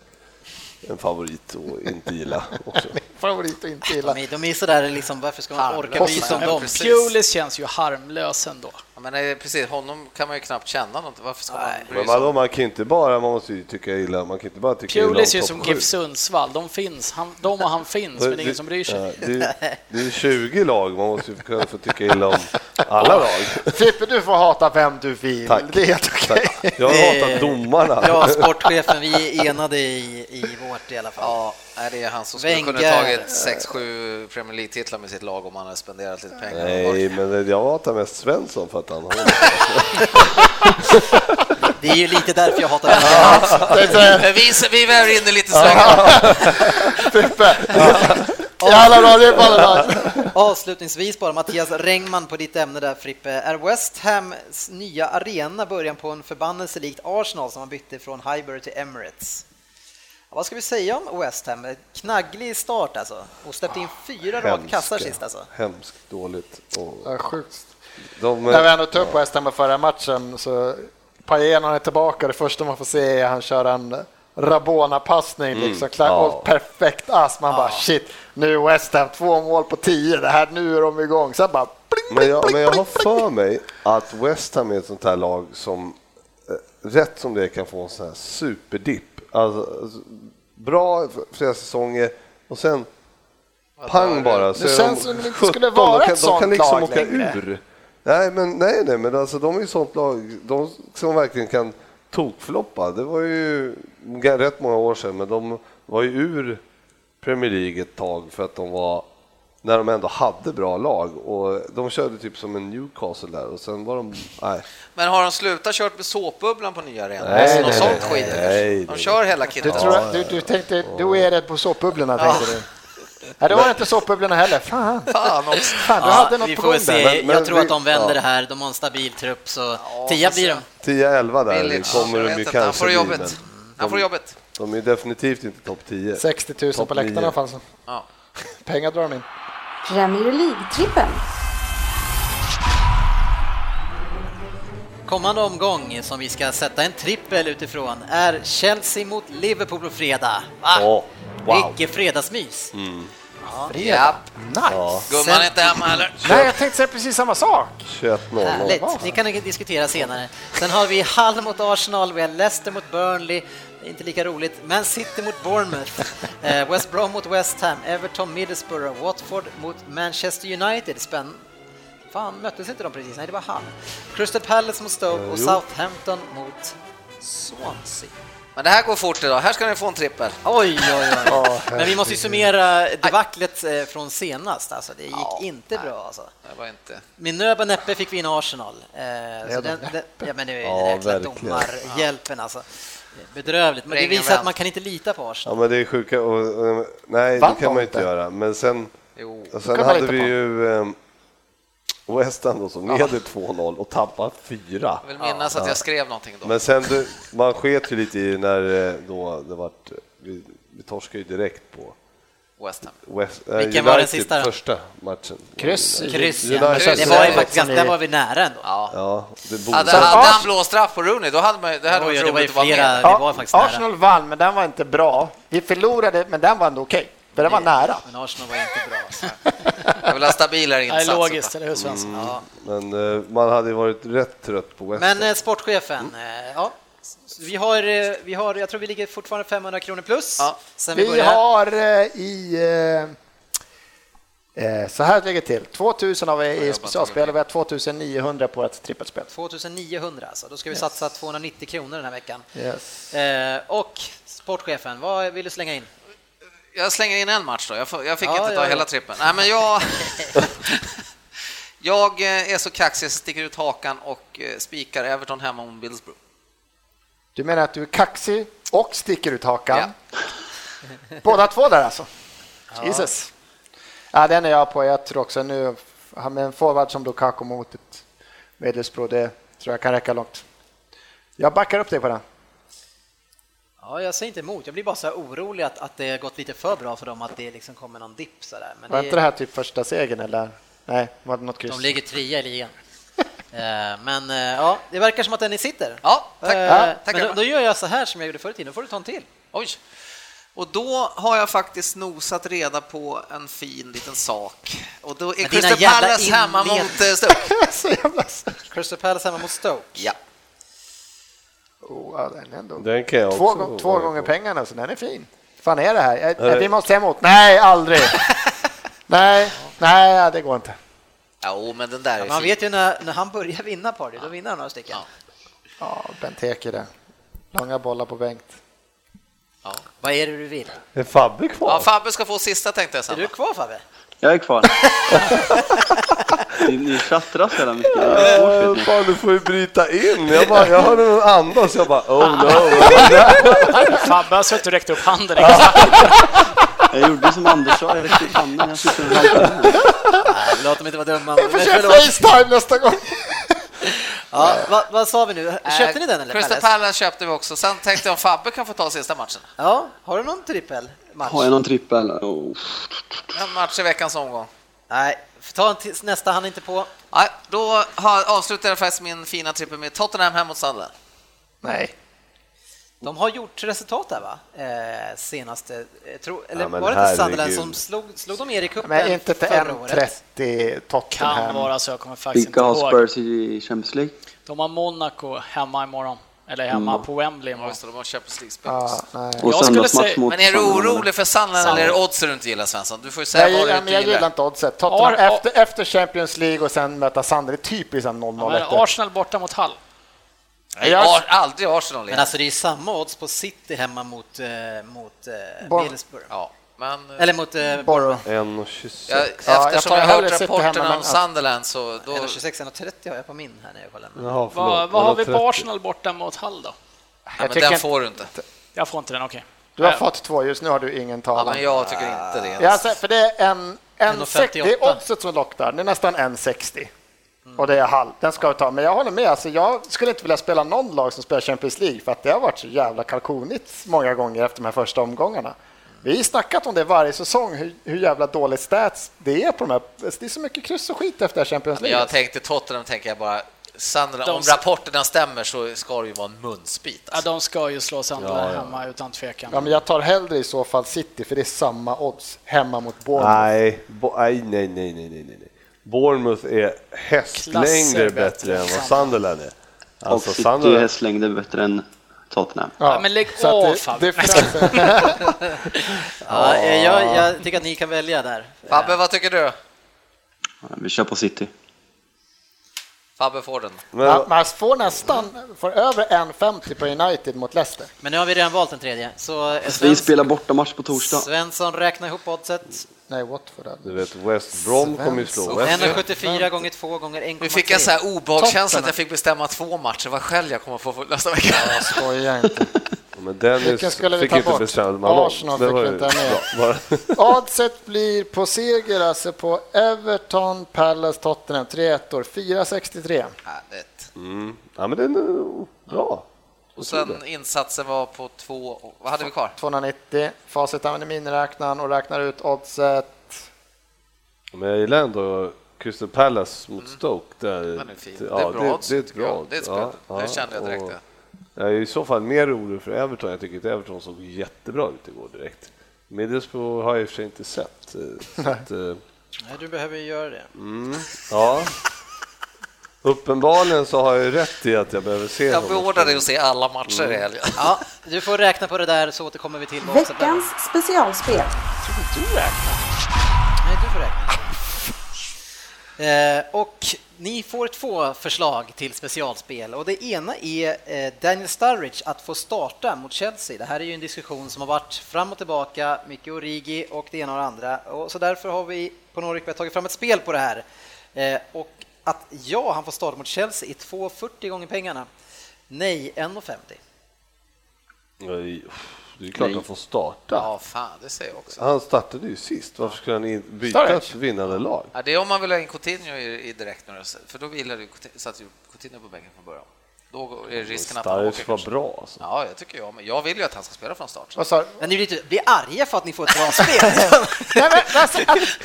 en favorit att inte gilla också. Favorit och inte gilla. De är, de är sådär liksom, varför ska man orka bry sig om dem? Pulis känns ju harmlös ändå. Ja, men eh, precis, honom kan man ju knappt känna något. Varför ska man bry Men sig vadå, man kan ju inte bara, man måste ju tycka illa, man kan inte bara tycka illa om Pulis är ju topp som sju. GIF Sundsvall, de finns, han, de och han finns, men ingen som bryr sig. Ja, det, är- det är 20 lag, man måste ju kunna få tycka illa om alla lag. Frippe, du får hata vem du vill. Tack. Det är helt okej. Jag hatar domarna. Ja, sportchefen, vi är enade i, i vårt i alla fall. Ja, nej, det är han som skulle kunna Wenger. tagit 6-7 Premier League-titlar med sitt lag om han hade spenderat lite pengar. Nej, men jag hatar mest Svensson för att han har Det är ju lite därför jag hatar Wenger. Men vi, vi väver in det lite svängar. Frippe! Jävla bra, det är bara Avslutningsvis bara Mattias Rengman på ditt ämne där Frippe. Är West Hams nya arena början på en förbannelse likt Arsenal som man bytte från Highbury till Emirates? Ja, vad ska vi säga om West Ham? Knagglig start alltså och släppte in fyra raka kassar sist alltså. Hemskt dåligt. Och Ja, Sjukt. de, När vi ändå tog upp West Ham förra matchen så Pajen är tillbaka. Det första man får se är att han kör en Rabona-passning. Liksom, klar, Ja. perfekt ass. Man bara shit, nu är West Ham två mål på tio. Det här, nu är de igång. Sen bara pling, men, jag, men jag har för mig att West Ham är ett sånt här lag som eh, rätt som det kan få en sån här superdipp. Alltså, alltså, bra flera säsonger och sen pang bara. Så Det känns de som det inte 17, skulle vara de kan, ett de kan sånt liksom lag åka längre. ur. Nej, men, nej, nej, men alltså, de är ju sånt lag de som verkligen kan tokfloppa. Det var ju rätt många år sedan, men de var ju ur Premier League ett tag för att de var när de ändå hade bra lag och de körde typ som en Newcastle där och sen var de, nej. Men har de slutat kört med såpbubblan på nya arenan? Nej, Alltså, nej, sånt nej, skit? nej, de nej. kör hela Du, kittet. tror, du, du tänkte, du är rädd på såpbubblorna tänkte du? Nej, det var inte såpbubblorna heller. Fan, Fan fan du hade något vi på får gång där. se. Men- men jag tror att de vänder ja. det här. De har en stabil trupp så Ja, tia får blir se. de. 10-11 där Billigt. kommer de ju han kanske får bli, jobbet. men Han får jobbet. de är definitivt inte topp 10. 60 000 på Topp läktarna i alla fall. Ja. Pengar drar de in. Premier League-trippen. Kommande omgång som vi ska sätta en trippel utifrån är Chelsea mot Liverpool på fredag. Va? Åh, wow. Vilket fredagsmys! Ja. Nice. Gumman är inte hemma heller. Nej, jag tänkte säga precis samma sak. 21-0. Härligt, ni kan diskutera senare. Sen har vi Hull mot Arsenal, vi har Leicester mot Burnley, inte lika roligt, Man City mot Bournemouth, eh, West Brom mot West Ham, Everton, Middlesbrough, Watford mot Manchester United. Spänn... Fan, möttes inte de precis? Nej, det var Hull. Crystal Palace mot Stoke och jo. Southampton mot Swansea. Men det här går fort idag. Här ska ni få en trippel. Oj, oj, oj. Men vi måste ju summera debaclet eh, från senast. Alltså, det gick Ja, inte bra. Alltså. Det var inte... Med nöd och näppe fick vi in Arsenal. Eh, så den, den, ja, men det är ju Ja, jäkla verkligen. domarhjälpen alltså. Bedrövligt, men det visar att man kan inte lita på Ja, Arsenal. men det är sjuka. Och, och, nej, Vann det kan man ju inte göra. Men sen, Jo. och sen hade vi på. ju West Ham då, som leder 2-0 och tappar 4. Jag vill minnas att jag skrev någonting då. Men sen, du, man sket ju lite i när eh, då det vart, vi, vi torskade ju direkt på West Ham. West, äh, Vilken var den United sista då? Första matchen. Kryss. Kryss, ja. United. Det var ju faktiskt där var vi nära ändå. Ja. Ja, det. Hade, hade han blåst straff på Rooney, då hade man, det hade Oj, varit det var ju roligt att vara med. det var faktiskt nära. Arsenal vann, men den var inte bra. Vi förlorade, men den var ändå okej. För den var nära. Men Arsenal var inte bra. Så. Jag vill ha stabilare Det är insatser. logiskt, eller hur Svensson? Ja. Men eh, man hade ju varit rätt trött på West Men eh, sportchefen, eh, ja. Vi har, vi har, jag tror vi ligger fortfarande 500 kronor plus Ja. sen vi Vi började. har i... Så här ligger det till. 2000 har vi i specialspel och vi har 2900 på ett trippelspel. 2900 alltså, då ska vi satsa 290 kronor den här veckan. Yes. Och sportchefen, vad vill du slänga in? Jag slänger in en match då. Jag, får, jag fick Ja, inte ta ja. hela trippen. Nej, men jag... jag eh, är så kaxig så jag sticker ut hakan och eh, spikar Everton hemma mot Middlesbrough. Du menar att du är kaxig och sticker ut hakan? Båda två där alltså? Jesus. Ja, den är jag på. Jag tror också nu, med en forward som Lukaku mot ett Middlesbrough, det tror jag kan räcka långt. Jag backar upp dig på den. Ja, jag säger inte emot, jag blir bara så här orolig att, att det har gått lite för bra för dem, att det liksom kommer någon dipp sådär. Men Var inte det här typ första segern eller? Nej, var det något kryss? de ligger trea i ligan. Eh, Men eh, ja, det verkar som att den sitter. Ja, tack. Eh, Ja, tack då, då gör jag så här som jag gjorde tiden, då får du ta en till. Oj. Och då har jag faktiskt nosat reda på en fin liten sak. Och då är Crystal Palace hemma mot Stoke. Crystal Palace hemma mot Stoke. Ja. Oh, ja, den är ändå... Den kan jag Två, också gång, två gånger på. pengarna, så den är fin. fan är det här? Jag, Vi måste emot. Nej, aldrig. nej, nej, det går inte. Jo, men den där är Ja, man fin. vet ju när, när han börjar vinna party, då vinner han några stycken. Ja, Benteke det. Långa bollar på Bengt. Ja. Vad är det du vill? Är Fabbe kvar? Ja, Fabbe ska få sista tänkte jag Är du kvar Fabbe? Jag är kvar. ni, ni tjattrar så jävla mycket. Det är svårt, vet ni. fan, du får ju bryta in. Jag, bara, jag hörde någon andas, jag bara oh no. Fabbe har suttit och räckt upp handen. Jag gjorde som Anders sa, jag räckte upp handen. Jag sitter och haltar. Nej, låt dem inte vara dumma. Jag får Men köra förlåt. Facetime nästa gång. Ja, vad, vad sa vi nu? Köpte ni den eller? Crystal Palace? Palace köpte vi också. Sen tänkte jag om Fabbe kan få ta sista matchen. Ja, har du någon trippelmatch? Har jag någon trippel? Oh. En match i veckans omgång. Nej, ta nästa han inte på. Nej, då har, avslutar jag faktiskt min fina trippel med Tottenham hem mot Sunderland. Nej. De har gjort resultat där va? Eh, senaste, eh, tro, eller Ja, var det inte Sunderland som slog, slog de er i cupen Men inte till förra året? 1.30 Kan Tottenham. vara så, jag kommer faktiskt Vilka inte har ihåg. Spurs i Champions League? De har Monaco hemma imorgon. Eller hemma Mm. på Wembley Ja, just det, de har Champions League-spel. Ja, nej. Och Jag skulle söndagsmatch säga- mot Men är du Sunderland, orolig för Sunderland eller är det oddsen du inte gillar Svensson? Du får ju säga Jag, vad du gillar, inte men jag gillar gillar. inte oddset. Tottenham Ar- efter, efter Champions League och sen möta Sander, det är typiskt en 0-0 Ja. Arsenal borta mot Hull. Nej, Jag- Ar- aldrig Arsenal. Men alltså det är ju samma odds på City hemma mot, eh, mot eh, Middlesbrough. Ja, men... Eller mot eh, Borough. 1,26. Jag, jag eftersom tar jag, har hellre hört rapporterna hemma, om Sunderland så då... 1,26, 1,30 har jag på min här när jag kollar. Jaha, förlåt. Vad, vad har vi på 130. Arsenal borta mot Hull då? Ja, Jag men den får du inte. Jag får inte den, okej. Du har Ja. fått två, just nu har du ingen Ja, talan. men jag tycker inte det. Ja, alltså, för det är en, en 1,58. sex, det är oddset som lockar. Det är nästan 1,60. Och det är halv. Den ska vi ta. Men jag håller med. Alltså, jag skulle inte vilja spela någon lag som spelar Champions League för att det har varit så jävla kalkonigt många gånger efter de här första omgångarna. Vi har snackat om det varje säsong, hur, hur jävla dåligt stats det är på de här. Det är så mycket kryss och skit efter Champions League. jag tänkte Tottenham, tänker jag bara. Sunderland, De- om rapporterna stämmer så ska det ju vara en munsbit. Ja, Alltså. de ska ju slå Sunderland Ja, ja. hemma utan tvekan. Ja, men jag tar hellre i så fall City, för det är samma odds hemma mot Bournemouth. Nej, bo, nej, nej, nej, nej, nej, nej. Bournemouth är hästlängder bättre bättre än vad Sunderland är. Och Alltså City är Sunderland, hästlängder bättre än Tottenham. Ja, men lägg av, det- Fabbe. Ja, jag, jag tycker att ni kan välja där. Fabbe, vad tycker du? Vi kör på City. Fabbe får den. men, Ja, Man får nästan får över 1,50 på United mot Leicester. Men nu har vi redan valt en tredje. Så eh, Vi Svens, spelar bortamatch på torsdag. Svensson räknar ihop oddset. Nej, Watford. du vet, West Brom kommer ju slå West 1,74 gånger 2 gånger 1,3. Nu fick jag så här obehagskänsla att jag fick bestämma två matcher. Vad skäll jag kommer få nästa vecka. Jag skojar inte. Men Dennis skulle vi fick ta inte bort? bestämma någon. Arsenal Det fick vi inte med. Oddset blir på seger alltså på Everton, Palace, Tottenham. 3 1 4,63. Härligt. Mm. Ja, men den är bra. Och sen insatsen var på två, vad hade vi kvar? 290. Facit använder miniräknaren och räknar ut oddset. Men jag gillar ändå Crystal Palace mot Stoke. Där, Den är fin. ja, det är bra odds, det, det är ett bra Det är ett odds. spel. det kände jag direkt. och ja. Jag är i så fall mer orolig för Everton. Jag tycker att Everton såg jättebra ut igår direkt. Middlesbrough har jag i och för sig inte sett. eh, Så att, eh, Nej, du behöver ju göra det. ja. Uppenbarligen så har jag ju rätt i att jag behöver se Jag beordrar dig att se alla matcher i helgen. Ja, du får räkna på det där så återkommer vi till vad oddset är. Veckans specialspel. Nej, du får räkna. Eh, och ni får två förslag till specialspel och det ena är eh, Daniel Sturridge att få starta mot Chelsea. Det här är ju en diskussion som har varit fram och tillbaka, mycket Origi och det ena och det andra. Och så därför har vi på Nordic tagit fram ett spel på det här. Eh, och att ja, han får starta mot Chelsea är 2,40 gånger pengarna. Nej, 1,50. Nej, Det är klart Nej. han får starta. Ja, fan, det säger jag också. Han startade ju sist. Varför skulle han byta ett vinnande lag? Ja, det är om man vill ha in Coutinho i, i direkt nu, för då ju Coutinho- satt ju Coutinho på bänken från början. Då är risken att han åker var bra alltså. Ja, jag tycker jag, men jag vill ju att han ska spela från start. Du? Men ni blir, lite- blir arga för att ni får ett bra spel. Nej, men, alltså,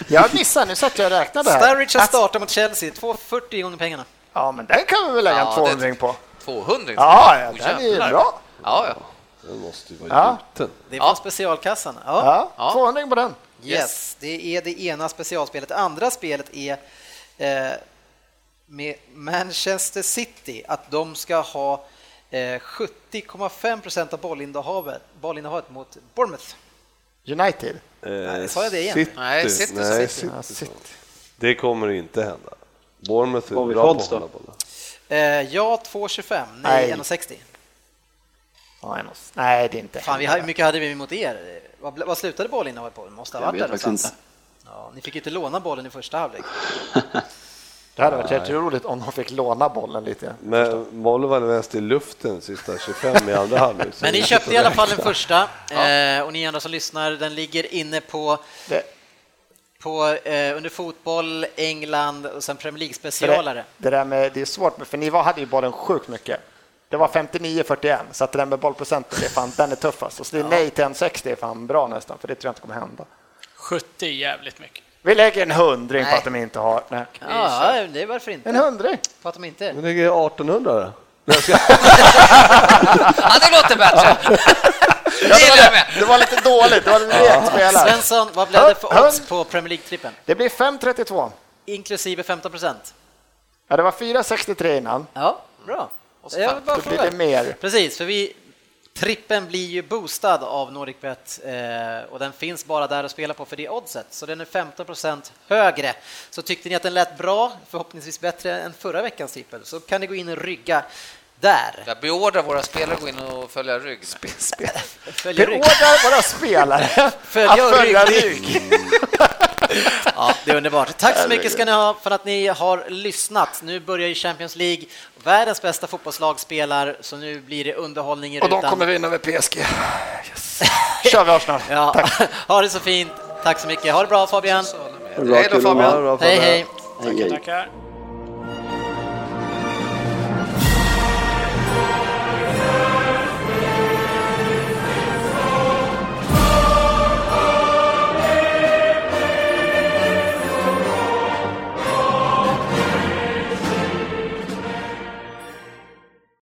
jag missade, nu satt jag och räknade här. Sturridge har startat mot Chelsea, 2,40 gånger pengarna. Ja, men den kan vi väl lägga Ja, en det- 200 på. 200 Ja, ja, Åh, den är bra. Ja, ja. Den måste ju vara Ja. gjuten. Det är Ja. specialkassan. Ja. Ja, Ja. 200 på den. Yes, det är det ena specialspelet. Det andra spelet är eh, med Manchester City, att de ska ha eh, 70,5 procent av bollinnehavet, bollinnehavet mot Bournemouth. United. Eh, sa jag det igen? City. Nej, City, Nej, City. Ja, City. City. Det kommer inte hända. Bournemouth Har är bra på att hålla bollen. Eh, ja, 2,25. Nej, Nej. 1,60. Ja, en och- Nej, det är inte Fan, vi, hur mycket hade vi mot er? Vad, vad slutade bollinnehavet på? Det måste ha varit där någonstans. Ja, ni fick ju inte låna bollen i första halvlek. Det hade varit jätteroligt om de fick låna bollen lite. Men bollen var mest i luften sista 25 i andra halvlek. Men ni det köpte i alla fall den första eh, och ni andra som lyssnar, den ligger inne på, Det, på eh, under fotboll, England och sen Premier det, League-specialare. det, där med, det är svårt, för ni var, hade ju bollen sjukt mycket. Det var 59-41, så att det där med bollprocenten, det är fan, den är tuffast. Så det är nej till en 60 är fan bra nästan, för det tror jag inte kommer hända. 70 är jävligt mycket. Vi lägger en hundring på att de inte har... Nej. Ja, det är varför inte? En hundring? På att de inte... Det är 1800 då? Ja, det låter bättre! Det gillar jag med. Det var lite dåligt, det var lite lek spelare. Svensson, vad blev det för odds på Premier League-trippen? Det blir 5.32. Inklusive 15 procent? Ja, det var 4.63 innan. Ja, bra. så blir fråga. det mer. Precis, för vi, trippen blir ju boostad av NordicBet eh, och den finns bara där att spela på för det oddset, så den är 15 procent högre. Så tyckte ni att den lät bra, förhoppningsvis bättre än förra veckans trippel, så kan ni gå in och rygga där. Jag beordrar våra spelare att gå in och följa rygg. Följa rygg. Beordrar våra spelare Följa att följa rygg. rygg. Ja, det är underbart. Tack så mycket ska ni ha för att ni har lyssnat. Nu börjar ju Champions League. Världens bästa fotbollslag spelar, så nu blir det underhållning i Och de rutan. kommer vinna över PSG. Yes. kör vi Arsenal. Ja, ha det så fint. Tack så mycket. Ha det bra Fabian. Hej då Fabian! Hej, hej. Hej. Tackar.